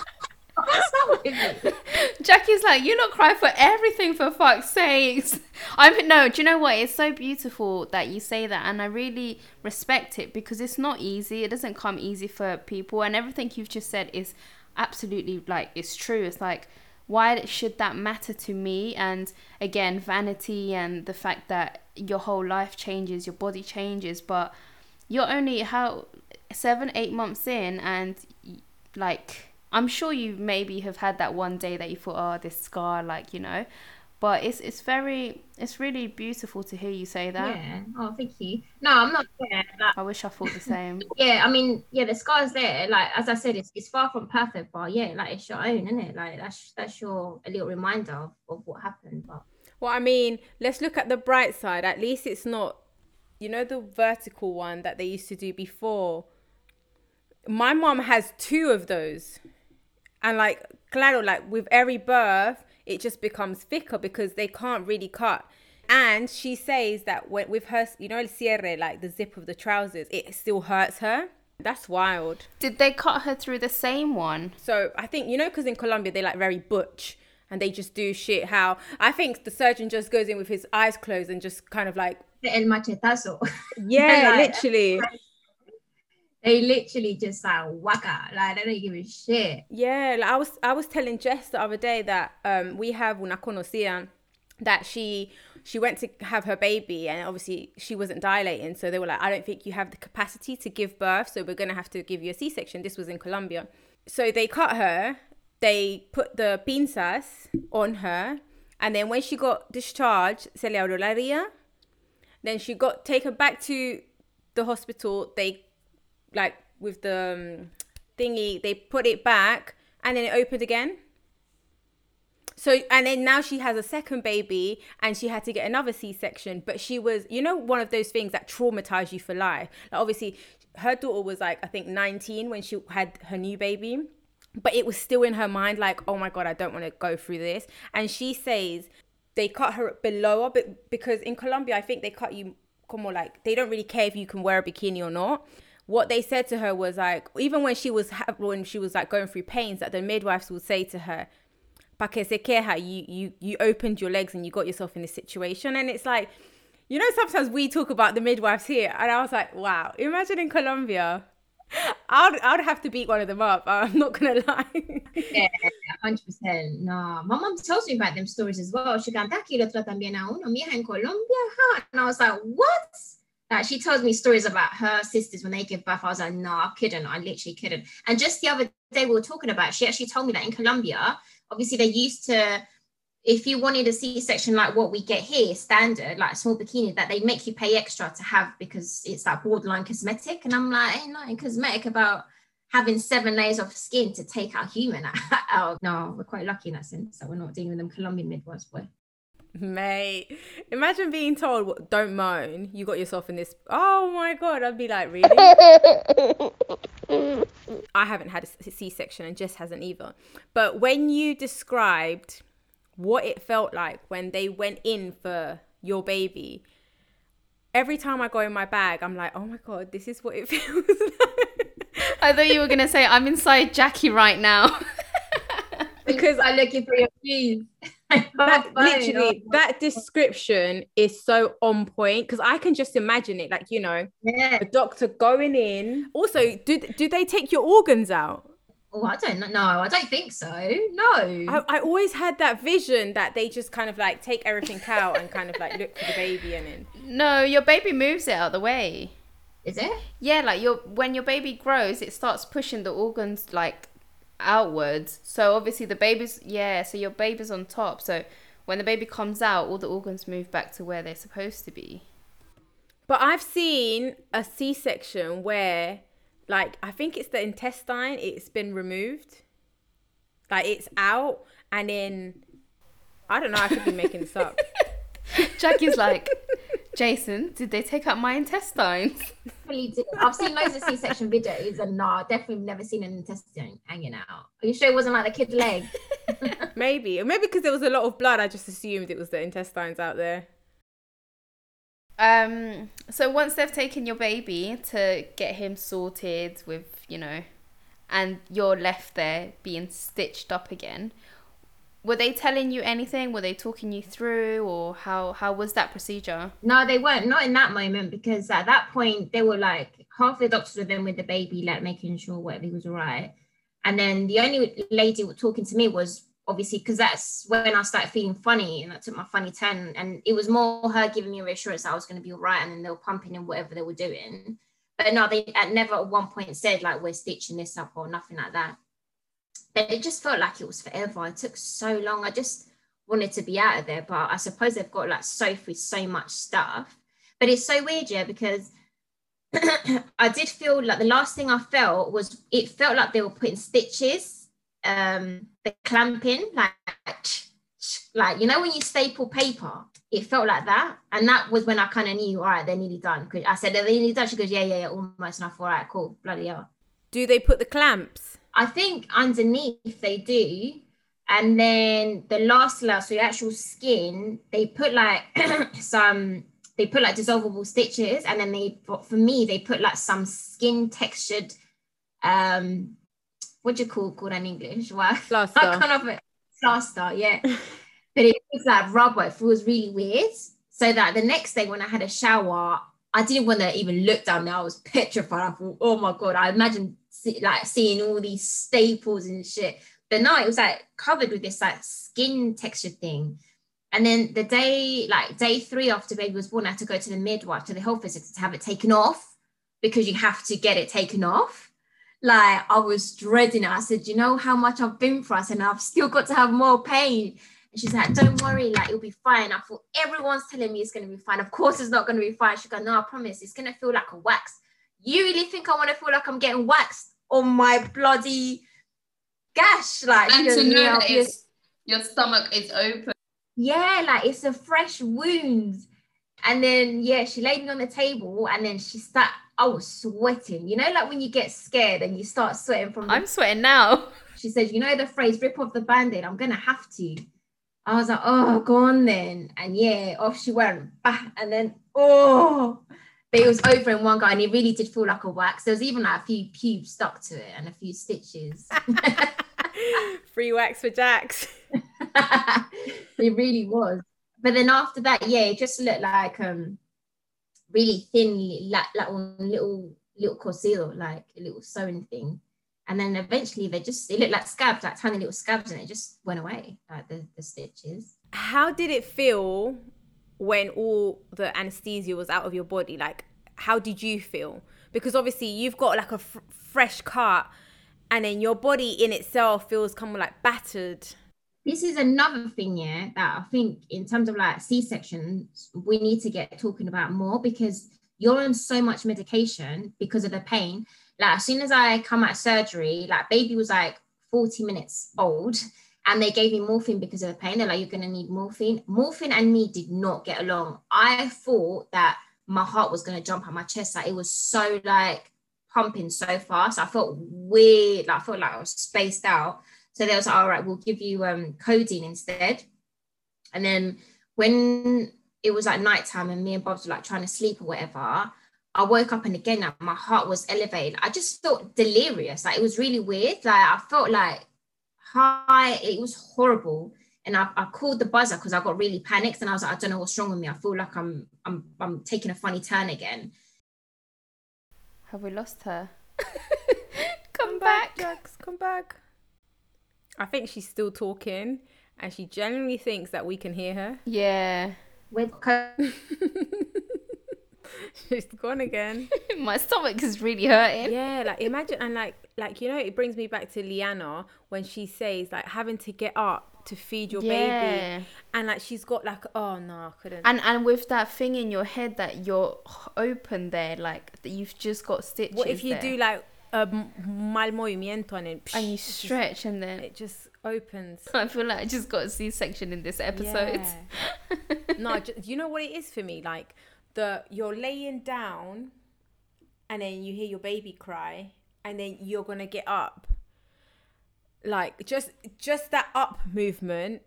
Jackie's like, you not cry for everything for fuck's sakes. I'm no, do you know what? It's so beautiful that you say that, and I really respect it because it's not easy. It doesn't come easy for people, and everything you've just said is absolutely like it's true. It's like why should that matter to me? And again, vanity and the fact that your whole life changes, your body changes, but you're only how seven, eight months in, and like I'm sure you maybe have had that one day that you thought, oh, this scar, like you know. But it's it's very it's really beautiful to hear you say that. Yeah. Oh, thank you. No, I'm not there. Like, I wish I thought the same. yeah, I mean, yeah, the scar's there. Like as I said, it's, it's far from perfect, but yeah, like it's your own, isn't it? Like that's that's your a little reminder of, of what happened. But Well, I mean, let's look at the bright side. At least it's not, you know, the vertical one that they used to do before. My mom has two of those. And like, claro, like with every birth, it just becomes thicker because they can't really cut. And she says that when, with her, you know, el cierre, like the zip of the trousers, it still hurts her. That's wild. Did they cut her through the same one? So I think you know because in Colombia they like very butch and they just do shit. How I think the surgeon just goes in with his eyes closed and just kind of like el machetazo. yeah, Like- literally they literally just like waka. Like they don't give a shit. yeah. Like I was I was telling Jess the other day that um we have una conocida that she she went to have her baby and obviously she wasn't dilating so they were like I don't think you have the capacity to give birth so we're gonna have to give you a C-section. This was in Colombia, so they cut her. They put the pinzas on her, and then when she got discharged, se le. Then she got taken back to the hospital. They like with the um, thingy, they put it back, and then it opened again. So and then now she has a second baby and she had to get another C-section, but she was, you know, one of those things that traumatize you for life. Like obviously, her daughter was like I think 19 when she had her new baby, but it was still in her mind like, oh my god, I don't want to go through this. And she says they cut her below but because in Colombia, I think they cut you como like they don't really care if you can wear a bikini or not what they said to her was like even when she was when she was like going through pains that the midwives would say to her you you you opened your legs and you got yourself in this situation and it's like you know sometimes we talk about the midwives here and i was like wow imagine in colombia I'd, I'd have to beat one of them up. I'm not gonna lie. yeah, hundred percent. No, my mom tells me about them stories as well. She canta aquí lo tratan bien a uno, mija en Colombia, huh? And I was like, what? Like she tells me stories about her sisters when they give birth. I was like, no, I couldn't. I literally couldn't. And just the other day we were talking about, she actually told me that in Colombia, obviously they used to if you wanted a c-section like what we get here standard like a small bikini that they make you pay extra to have because it's like borderline cosmetic and i'm like ain't nothing cosmetic about having seven layers of skin to take our human out no we're quite lucky in that sense that we're not dealing with them colombian midwives boy Mate, imagine being told, don't moan, you got yourself in this. Oh my God, I'd be like, really? I haven't had a C section and Jess hasn't either. But when you described what it felt like when they went in for your baby, every time I go in my bag, I'm like, oh my God, this is what it feels like. I thought you were going to say, I'm inside Jackie right now. because I'm looking for your keys. that literally that description is so on point because I can just imagine it like you know yeah. the doctor going in also do do they take your organs out Oh, I don't know. No, I don't think so. No. I, I always had that vision that they just kind of like take everything out and kind of like look for the baby and then. No, your baby moves it out of the way. Is it? Yeah, like your when your baby grows, it starts pushing the organs like outwards. So obviously the baby's yeah, so your baby's on top. So when the baby comes out, all the organs move back to where they're supposed to be. But I've seen a C-section where like I think it's the intestine, it's been removed. Like it's out and then I don't know, I could be making this up. Jackie's like, Jason, did they take out my intestines? I've seen loads of C-section videos, and no, definitely never seen an intestine hanging out. Are you sure it wasn't like the kid's leg? maybe, or maybe because there was a lot of blood, I just assumed it was the intestines out there. Um. So once they've taken your baby to get him sorted with, you know, and you're left there being stitched up again, were they telling you anything? Were they talking you through, or how how was that procedure? No, they weren't. Not in that moment because at that point they were like half the doctors were then with the baby, like making sure whatever was all right, and then the only lady talking to me was obviously because that's when I started feeling funny and I took my funny turn, and it was more her giving me reassurance that I was going to be all right, and then they were pumping in whatever they were doing. But no, they at never at one point said like we're stitching this up or nothing like that but it just felt like it was forever. It took so long. I just wanted to be out of there, but I suppose they've got like so through so much stuff. But it's so weird, yeah, because I did feel like the last thing I felt was it felt like they were putting stitches, um, the clamping, like like you know when you staple paper, it felt like that, and that was when I kind of knew, all right, they're nearly done. Because I said they're nearly done. She goes, yeah, yeah, yeah, almost enough. All right, cool, bloody hell. Do they put the clamps? I think underneath they do. And then the last layer, so the actual skin, they put like some, they put like dissolvable stitches. And then they, for me, they put like some skin textured, um, what do you call called in English? Well, plaster. kind of a plaster, yeah. but it was like rubber. It was really weird. So that the next day when I had a shower, I didn't want to even look down there. I was petrified. I thought, oh my god! I imagine see, like seeing all these staples and shit. But no, it was like covered with this like skin texture thing. And then the day, like day three after baby was born, I had to go to the midwife, to the health visitor to have it taken off because you have to get it taken off. Like I was dreading it. I said, you know how much I've been through? I said, I've still got to have more pain. And she's like, don't worry, like it'll be fine. I thought everyone's telling me it's gonna be fine. Of course it's not gonna be fine. She goes, no, I promise, it's gonna feel like a wax. You really think I want to feel like I'm getting waxed on my bloody gash. Like, And to know that be it's, your stomach is open. yeah, like it's a fresh wound. And then yeah, she laid me on the table and then she start I was sweating. You know, like when you get scared and you start sweating from the I'm sweating now. she said, you know the phrase rip off the band-aid, I'm gonna have to. I was like, oh go on then. And yeah, off she went. Bah, and then oh but it was over in one go and it really did feel like a wax. There was even like a few pubes stuck to it and a few stitches. Free wax for Jax. it really was. But then after that, yeah, it just looked like um really thin, like like little little conceal, like a little sewing thing. And then eventually they just it looked like scabs, like tiny little scabs, and it just went away, like the, the stitches. How did it feel when all the anesthesia was out of your body? Like, how did you feel? Because obviously you've got like a fresh cut, and then your body in itself feels kind of like battered. This is another thing, yeah, that I think in terms of like C sections, we need to get talking about more because you're on so much medication because of the pain. Like as soon as I come out of surgery, like baby was like 40 minutes old and they gave me morphine because of the pain. They're like, you're gonna need morphine. Morphine and me did not get along. I thought that my heart was gonna jump out my chest. Like it was so like pumping so fast. I felt weird. Like I felt like I was spaced out. So they was like, all right, we'll give you um codeine instead. And then when it was like nighttime and me and Bobs were like trying to sleep or whatever, I woke up and again like, my heart was elevated. I just felt delirious. Like it was really weird. Like I felt like high. It was horrible. And I, I called the buzzer because I got really panicked and I was like, I don't know what's wrong with me. I feel like I'm I'm I'm taking a funny turn again. Have we lost her? Come back. Jax, come back. I think she's still talking, and she genuinely thinks that we can hear her. Yeah. With She's gone again. My stomach is really hurting. yeah, like imagine and like like you know, it brings me back to Liana when she says like having to get up to feed your Yeah. baby, and like she's got like oh no, I couldn't. And and with that thing in your head that you're open there, like that you've just got stitches. what if you there, do like a mal movimiento and and you stretch and then it just opens. I feel like I just got a C section in this episode. Yeah. no, ju- you know what it is for me? Like the you're laying down, and then you hear your baby cry, and then you're gonna get up. Like just just that up movement,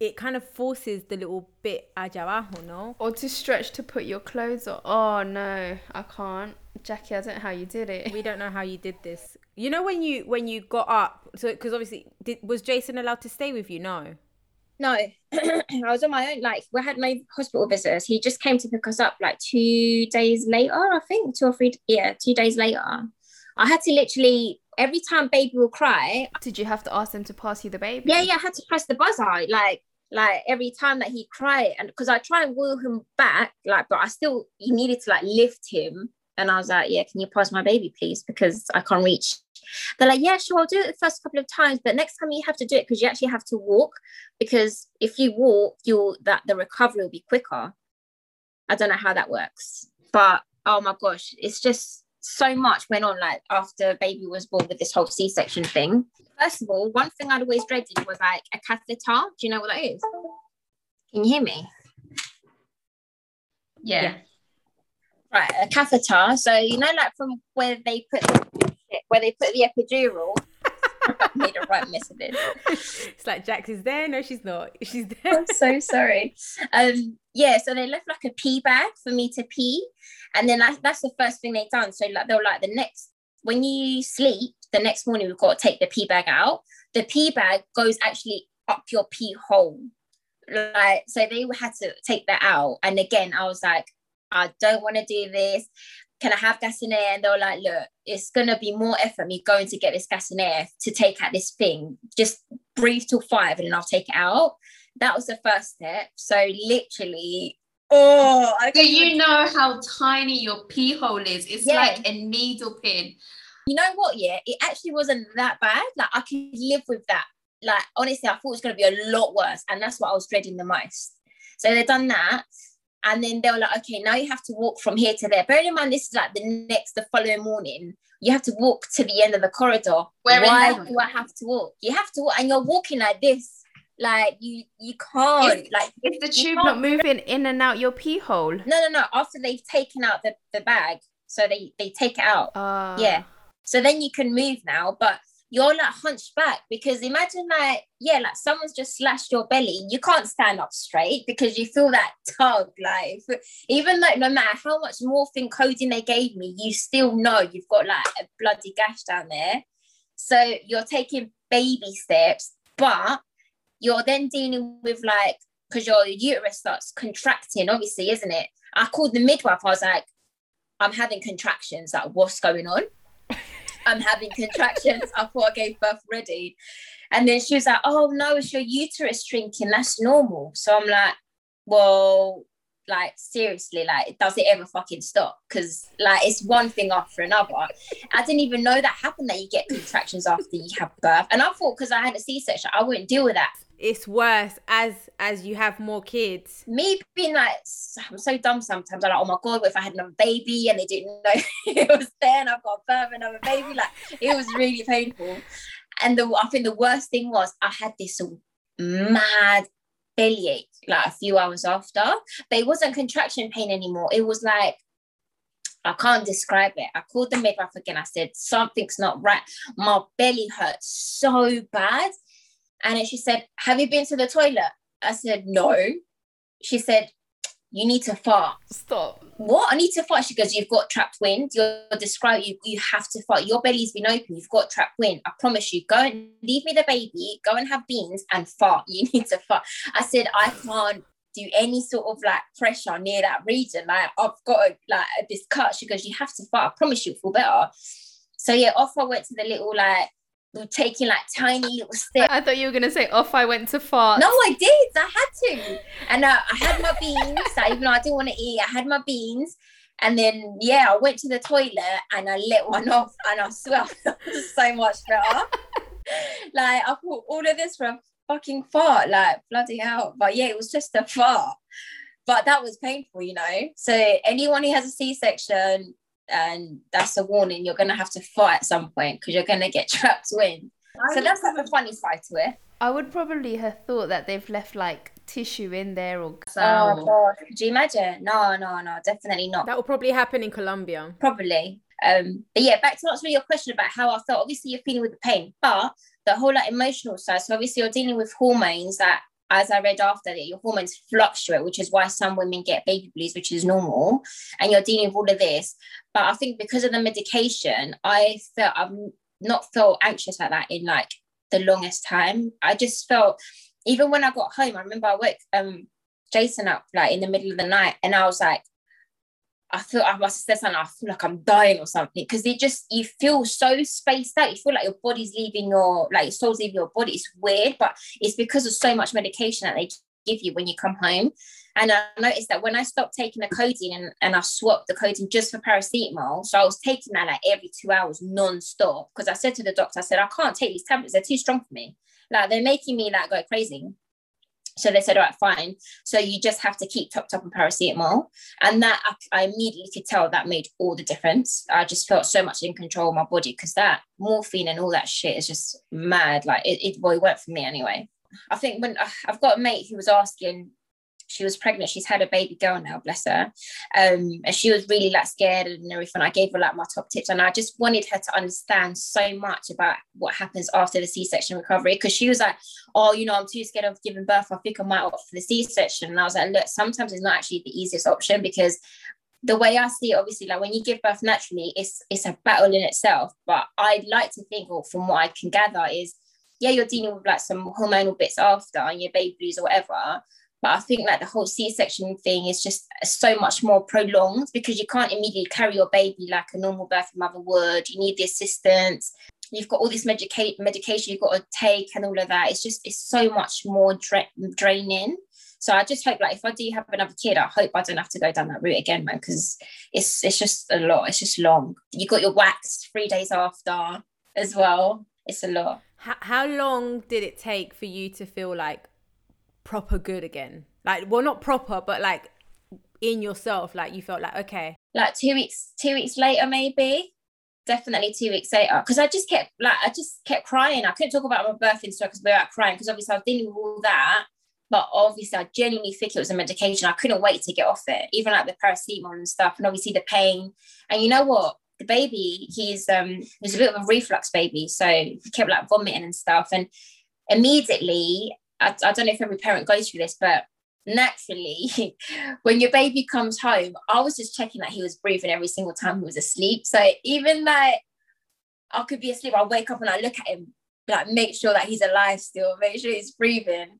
it kind of forces the little bit abajo, no? Or to stretch to put your clothes on. Oh no, I can't. Jackie, I don't know how you did it. We don't know how you did this. You know when you when you got up, so because obviously did, was Jason allowed to stay with you? No. No, I was on my own. Like we had no hospital visitors. He just came to pick us up like two days later, I think, two or three. Yeah, two days later. I had to literally every time baby will cry. Did you have to ask them to pass you the baby? Yeah, yeah, I had to press the buzzer like like every time that he cried, and because I try and wheel him back, like, but I still he needed to like lift him, and I was like, yeah, can you pass my baby, please, because I can't reach. They're like, yeah, sure, I'll do it the first couple of times, but next time you have to do it because you actually have to walk, because if you walk, you'll that the recovery will be quicker. I don't know how that works, but oh my gosh, it's just so much went on like after baby was born with this whole C-section thing. First of all, one thing I'd always dreaded was like a catheter. Do you know what that is? Can you hear me? Yeah. Right, a catheter. So you know, like from where they put the, where they put the epidural. I made a right mess of it. It's like Jax is there. No, she's not. She's there. I'm so sorry. Um, yeah, so they left like a pee bag for me to pee, and then that's, that's the first thing they done. So like they're like the next when you sleep, the next morning we've got to take the pee bag out. The pee bag goes actually up your pee hole, like so they had to take that out. And again, I was like, I don't want to do this. Can I have gas in air? And they were like, look, it's gonna be more effort me going to get this gas in air to take out this thing. Just breathe till five and then I'll take it out. That was the first step. So literally, oh, I So you know how tiny your pee hole is. It's Yeah. like a needle pin. you know what? Yeah, it actually wasn't that bad. Like I could live with that. Like honestly, I thought it was gonna be a lot worse, and that's what I was dreading the most. So they've done that. And then they were like, okay, now you have to walk from here to there. Bearing in mind, this is like the next, the following morning. You have to walk to the end of the corridor. Wearing Why do I have to walk? You have to walk, and you're walking like this. Like you, you can't. Is- like Is the tube not moving in and out your pee hole? No, no, no. After they've taken out the, the bag, so they they take it out. Uh, Yeah. So then you can move now, but you're like hunched back because imagine like yeah, like someone's just slashed your belly. You can't stand up straight because you feel that tug. Like even like no matter how much morphine codeine they gave me, you still know you've got like a bloody gash down there. So you're taking baby steps, but you're then dealing with like because your uterus starts contracting, obviously, isn't it? I called the midwife. I was like, I'm having contractions. Like, what's going on? I'm having contractions. I thought I gave birth already. And then she was like, Oh no, it's your uterus shrinking. That's normal. So I'm like, Well, like seriously, like, does it ever fucking stop? Because like it's one thing after another. I didn't even know that happened that you get contractions after you have birth. And I thought because I had a C-section, I wouldn't deal with that. It's worse as as you have more kids. me being like I'm so dumb sometimes. I'm like, oh my god, if I had another baby and they didn't know it was there and I've got birth another baby? Like it was really painful. And the I think the worst thing was I had this mad bellyache like a few hours after, but it wasn't contraction pain anymore. It was like I can't describe it. I called the midwife again. I said, something's not right. My belly hurts so bad. And then she said, Have you been to the toilet? I said, No. She said, You need to fart. Stop. What? I need to fart. She goes, You've got trapped wind. You're describing you, you have to fart. Your belly's been open. You've got trapped wind. I promise you. Go and leave me the baby. Go and have beans and fart. You need to fart. I said, I can't do any sort of like pressure near that region. Like I've got a, like this cut. She goes, You have to fart. I promise you'll feel better. So yeah, off I went to the little like were taking like tiny little steps. I thought you were gonna say off I went to fart. No, I did. I had to. And uh, I had my beans. So even though I didn't want to eat, I had my beans. And then, yeah, I went to the toilet and I let one off. And I swear, so much better. like, I thought all of this for a fucking fart. Like, bloody hell. But yeah, it was just a fart. But that was painful, you know? So anyone who has a C section, and that's a warning, you're going to have to fight at some point because you're going to get trapped wind. So that's like the funny side to it. I would probably have thought that they've left like tissue in there or Oh god, could you imagine? No, no, no, definitely not. That will probably happen in Colombia. Probably. Um, but yeah, back to answering your question about how I felt. Obviously, you're feeling with the pain, but the whole like emotional side. So obviously, you're dealing with hormones that, as I read after that, your hormones fluctuate, which is why some women get baby blues, which is normal. And you're dealing with all of this. But I think because of the medication, I felt I've not felt anxious like that in like the longest time. I just felt even when I got home, I remember I woke um Jason up like in the middle of the night and I was like, I feel I must have said something, I feel like I'm dying or something. Because it just you feel so spaced out. You feel like your body's leaving your like your soul's leaving your body. It's weird, but it's because of so much medication that they give you when you come home. And I noticed that when I stopped taking the codeine and, and I swapped the codeine just for paracetamol, so I was taking that like every two hours non-stop. Because I said to the doctor, I said, I can't take these tablets, they're too strong for me. Like they're making me like go crazy. So they said, all right, fine. So you just have to keep topped up on paracetamol. And that I, I immediately could tell that made all the difference. I just felt so much in control of my body because that morphine and all that shit is just mad. Like it, it, well, it worked for me anyway. I think when uh, I've got a mate who was asking, she was pregnant, she's had a baby girl now, bless her. Um, and she was really like scared and everything. I gave her like my top tips, and I just wanted her to understand so much about what happens after the C-section recovery. Because she was like, Oh, you know, I'm too scared of giving birth. I think I might opt for the C-section. And I was like, look, sometimes it's not actually the easiest option because the way I see it, obviously, like when you give birth naturally, it's it's a battle in itself. But I'd like to think, or from what I can gather, is yeah, you're dealing with like some hormonal bits after and your baby blues or whatever. But I think like the whole C-section thing is just so much more prolonged because you can't immediately carry your baby like a normal birth mother would. You need the assistance. You've got all this medica- medication you've got to take and all of that. It's just it's so much more dra- draining. So I just hope like if I do have another kid, I hope I don't have to go down that route again, man, because it's it's just a lot. It's just long. You got your wax three days after as well. It's a lot. How, how long did it take for you to feel like proper good again? Like, well, not proper, but like in yourself? Like you felt like, okay. Like two weeks, two weeks later, maybe. Definitely two weeks later. Because I just kept like I just kept crying. I couldn't talk about my birthing story because we were out crying because obviously I was dealing with all that. But obviously, I genuinely think it was a medication. I couldn't wait to get off it, even like the paracetamol and stuff, and obviously the pain. And you know what? The baby, he's um, he's a bit of a reflux baby, so he kept like vomiting and stuff. And immediately, I, I don't know if every parent goes through this, but naturally, when your baby comes home, I was just checking that he was breathing every single time he was asleep. So even like I could be asleep, I wake up and I look at him, like make sure that he's alive still, make sure he's breathing.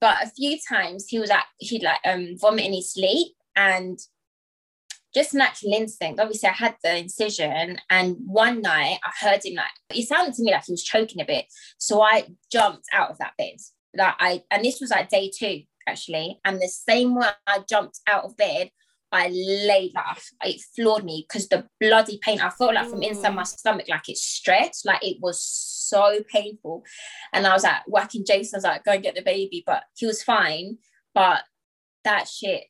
But a few times he was at he'd like um vomit in his sleep and just natural instinct. Obviously, I had the incision, and one night I heard him like it sounded to me like he was choking a bit. So I jumped out of that bed. Like I and this was like day two actually. And the same way I jumped out of bed, I laid like it floored me because the bloody pain I felt like from inside my stomach, like it stretched, like it was so painful. And I was like whacking Jason, I was like, go and get the baby, but he was fine. But that shit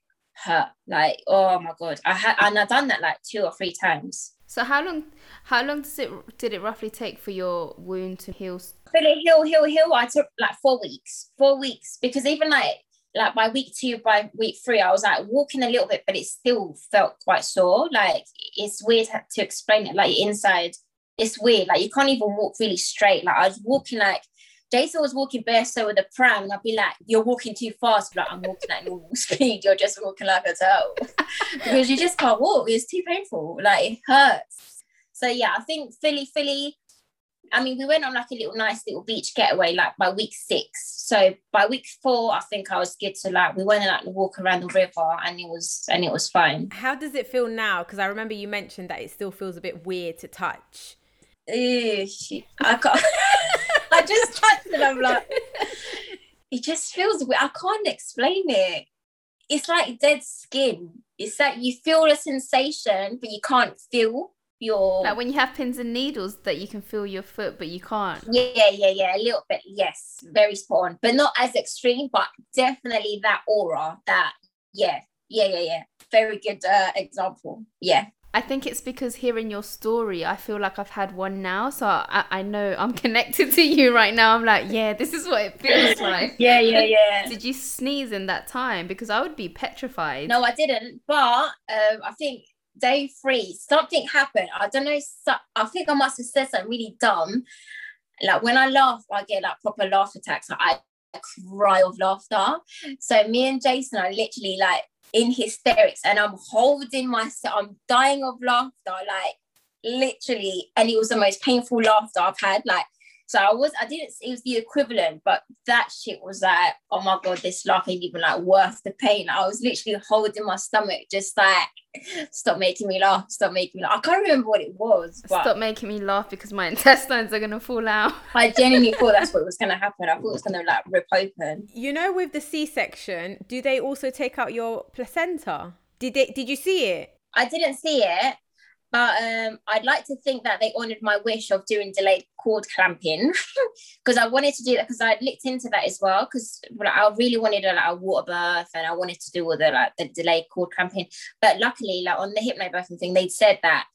hurt. Like, oh my god. I had and I done that like two or three times. So how long how long does it did it roughly take for your wound to heal? For it heal, heal, heal, I took like four weeks. Four weeks. Because even like like by week two, by week three, I was like walking a little bit, but it still felt quite sore. Like it's weird to explain it. Like inside, it's weird. Like you can't even walk really straight. Like I was walking like Jason was walking barefoot with a pram, and I'd be like, "You're walking too fast." Like I'm walking at normal speed. You're just walking like a turtle because you just can't walk. It's too painful. Like it hurts. So yeah, I think Philly, Philly I mean, we went on like a little nice little beach getaway like by week six. So by week four, I think I was good to like we went and like walk around the river and it was and it was fine. How does it feel now? Because I remember you mentioned that it still feels a bit weird to touch. Ew, I can't. I just touched it. I'm like, it just feels weird. I can't explain it. It's like dead skin. It's like you feel a sensation, but you can't feel your like when you have pins and needles that you can feel your foot but you can't yeah yeah yeah a little bit yes very spot on but not as extreme but definitely that aura that yeah yeah yeah yeah very good uh, example yeah I think it's because hearing your story, I feel like I've had one now. So I, I know I'm connected to you right now. I'm like, yeah, this is what it feels like. yeah, yeah, yeah. Did you sneeze in that time? Because I would be petrified. No, I didn't. But um, I think day three, something happened. I don't know. So, I think I must have said something really dumb. Like when I laugh, I get like proper laugh attacks. Like, I cry of laughter. So me and Jason are literally like in hysterics, and I'm holding myself. I'm dying of laughter, like literally. And it was the most painful laughter I've had. Like so I was, I didn't, it was the equivalent, but that shit was like, oh my God, this laugh ain't even like worth the pain. I was literally holding my stomach, just like, stop making me laugh, stop making me laugh. I can't remember what it was. But stop making me laugh because my intestines are going to fall out. I genuinely thought that's what was going to happen. I thought it was going to like rip open. You know, with the C section, do they also take out your placenta? Did they, did you see it? I didn't see it, but um, I'd like to think that they honoured my wish of doing delayed cord clamping because I wanted to do that because I'd looked into that as well because like, I really wanted a, like, a water birth and I wanted to do all the like the delayed cord clamping. But luckily, like on the hypnobirthing thing, they said that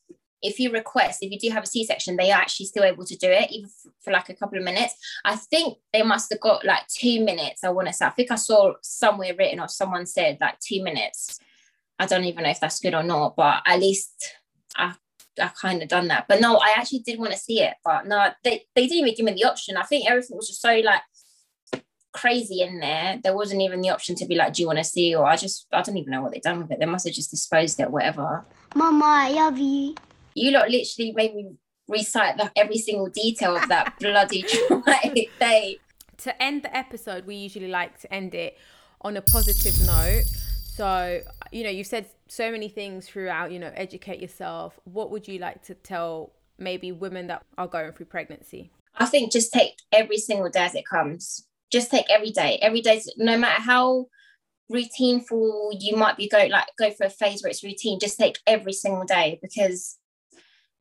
if you request, if you do have a C-section, they are actually still able to do it, even for like a couple of minutes. I think they must have got like two minutes. I want to say, I think I saw somewhere written or someone said like two minutes. I don't even know if that's good or not, but at least I I kind of done that. But no, I actually did want to see it, but no, they, they didn't even give me the option. I think everything was just so like crazy in there. There wasn't even the option to be like, do you want to see? Or I just, I don't even know what they've done with it. They must have just disposed it, whatever. Mama, I love you. You lot literally made me recite the, every single detail of that bloody traumatic day. To end the episode, we usually like to end it on a positive note. So, you know, you've said so many things throughout, you know, educate yourself. What would you like to tell maybe women that are going through pregnancy? I think just take every single day as it comes. Just take every day. Every day, no matter how routineful you might be going, like go for a phase where it's routine, just take every single day because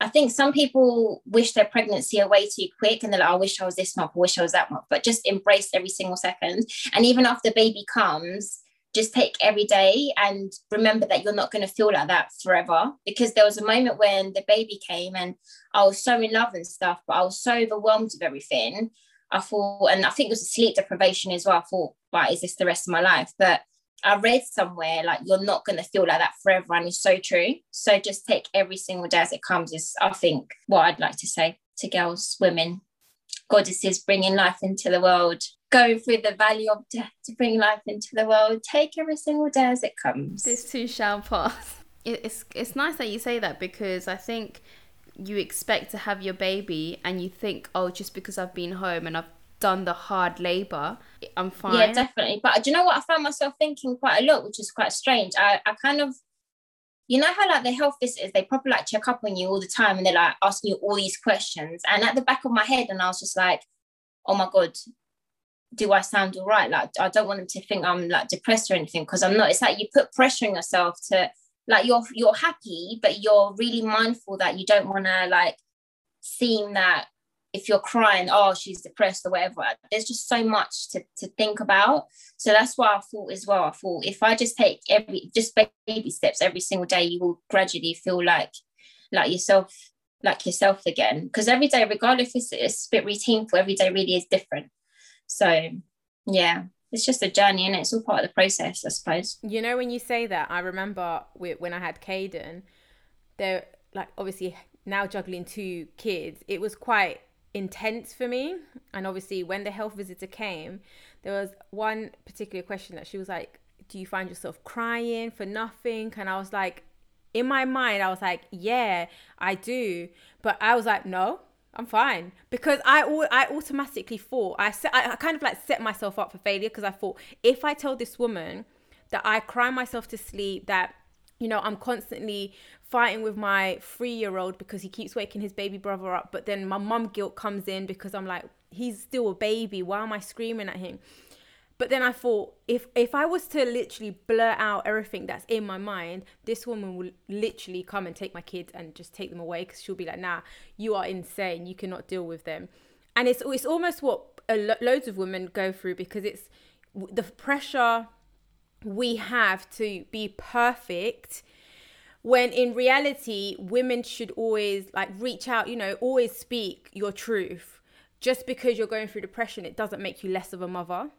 I think some people wish their pregnancy away too quick and they're like, oh, I wish I was this month, I wish I was that month, but just embrace every single second. And even after baby comes, just take every day and remember that you're not going to feel like that forever. Because there was a moment when the baby came and I was so in love and stuff but I was so overwhelmed with everything. I thought and I think it was a sleep deprivation as well. I thought right is this the rest of my life? But I read somewhere like you're not going to feel like that forever and it's so true. So just take every single day as it comes is I think what I'd like to say to girls women. Goddesses bringing life into the world going through the valley of death to bring life into the world. Take every single day as it comes. This too shall pass. It's it's nice that you say that because I think you expect to have your baby and you think, oh, just because I've been home and I've done the hard labor, I'm fine. Yeah, definitely. But do you know what I found myself thinking quite a lot, which is quite strange. I, I kind of you know how like the health visitors they probably like check up on you all the time and they're like asking you all these questions and at the back of my head and i was just like oh my god do I sound all right? Like I don't want them to think I'm like depressed or anything because I'm not. It's like you put pressure on yourself to like you're you're happy, but you're really mindful that you don't want to like seem that if you're crying, oh, she's depressed or whatever. There's just so much to, to think about. So that's why I thought as well. I thought if I just take every just baby steps every single day, you will gradually feel like like yourself, like yourself again. Because every day, regardless if it's, it's a bit routine for every day really is different. So yeah, it's just a journey and it? it's all part of the process, I suppose. You know, when you say that, I remember when I had Caden, they're like, obviously now juggling two kids, it was quite intense for me. And obviously, when the health visitor came, there was one particular question that she was like, Do you find yourself crying for nothing? And I was like, in my mind, I was like, Yeah, I do. But I was like, No, I'm fine. Because I I automatically thought I set I kind of like set myself up for failure because I thought if I tell this woman that I cry myself to sleep that you know I'm constantly fighting with my 3-year-old because he keeps waking his baby brother up but then my mum guilt comes in because I'm like he's still a baby. Why am I screaming at him but then I thought, if if I was to literally blur out everything that's in my mind, this woman will literally come and take my kids and just take them away because she'll be like, "Nah, you are insane. You cannot deal with them." And it's it's almost what lo- loads of women go through because it's the pressure we have to be perfect when in reality women should always like reach out you know always speak your truth just because you're going through depression it doesn't make you less of a mother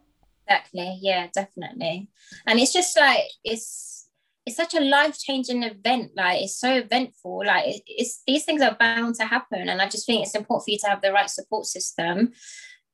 Exactly. Yeah, definitely. And it's just like it's it's such a life changing event. Like it's so eventful. Like it, it's these things are bound to happen, and I just think it's important for you to have the right support system.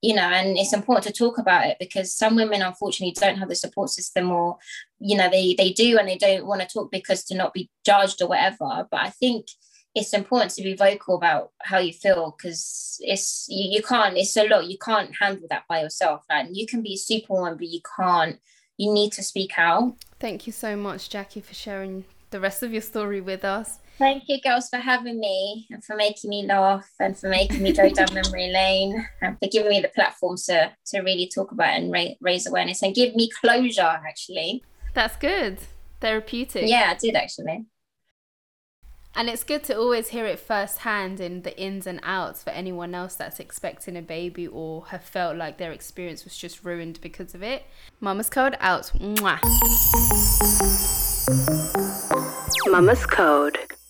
You know, and it's important to talk about it because some women unfortunately don't have the support system, or you know, they they do and they don't want to talk because to not be judged or whatever. But I think it's important to be vocal about how you feel because it's you, you can't it's a lot you can't handle that by yourself like you can be a superwoman but you can't you need to speak out. Thank you so much jackie for sharing the rest of your story with us. Thank you girls for having me and for making me laugh and for making me go down memory lane and for giving me the platform to to really talk about and ra- raise awareness and give me closure actually. That's good. Therapeutic. Yeah i did actually and it's good to always hear it firsthand in the ins and outs for anyone else that's expecting a baby or have felt like their experience was just ruined because of it. Mama's Code out. Mwah. Mama's Code.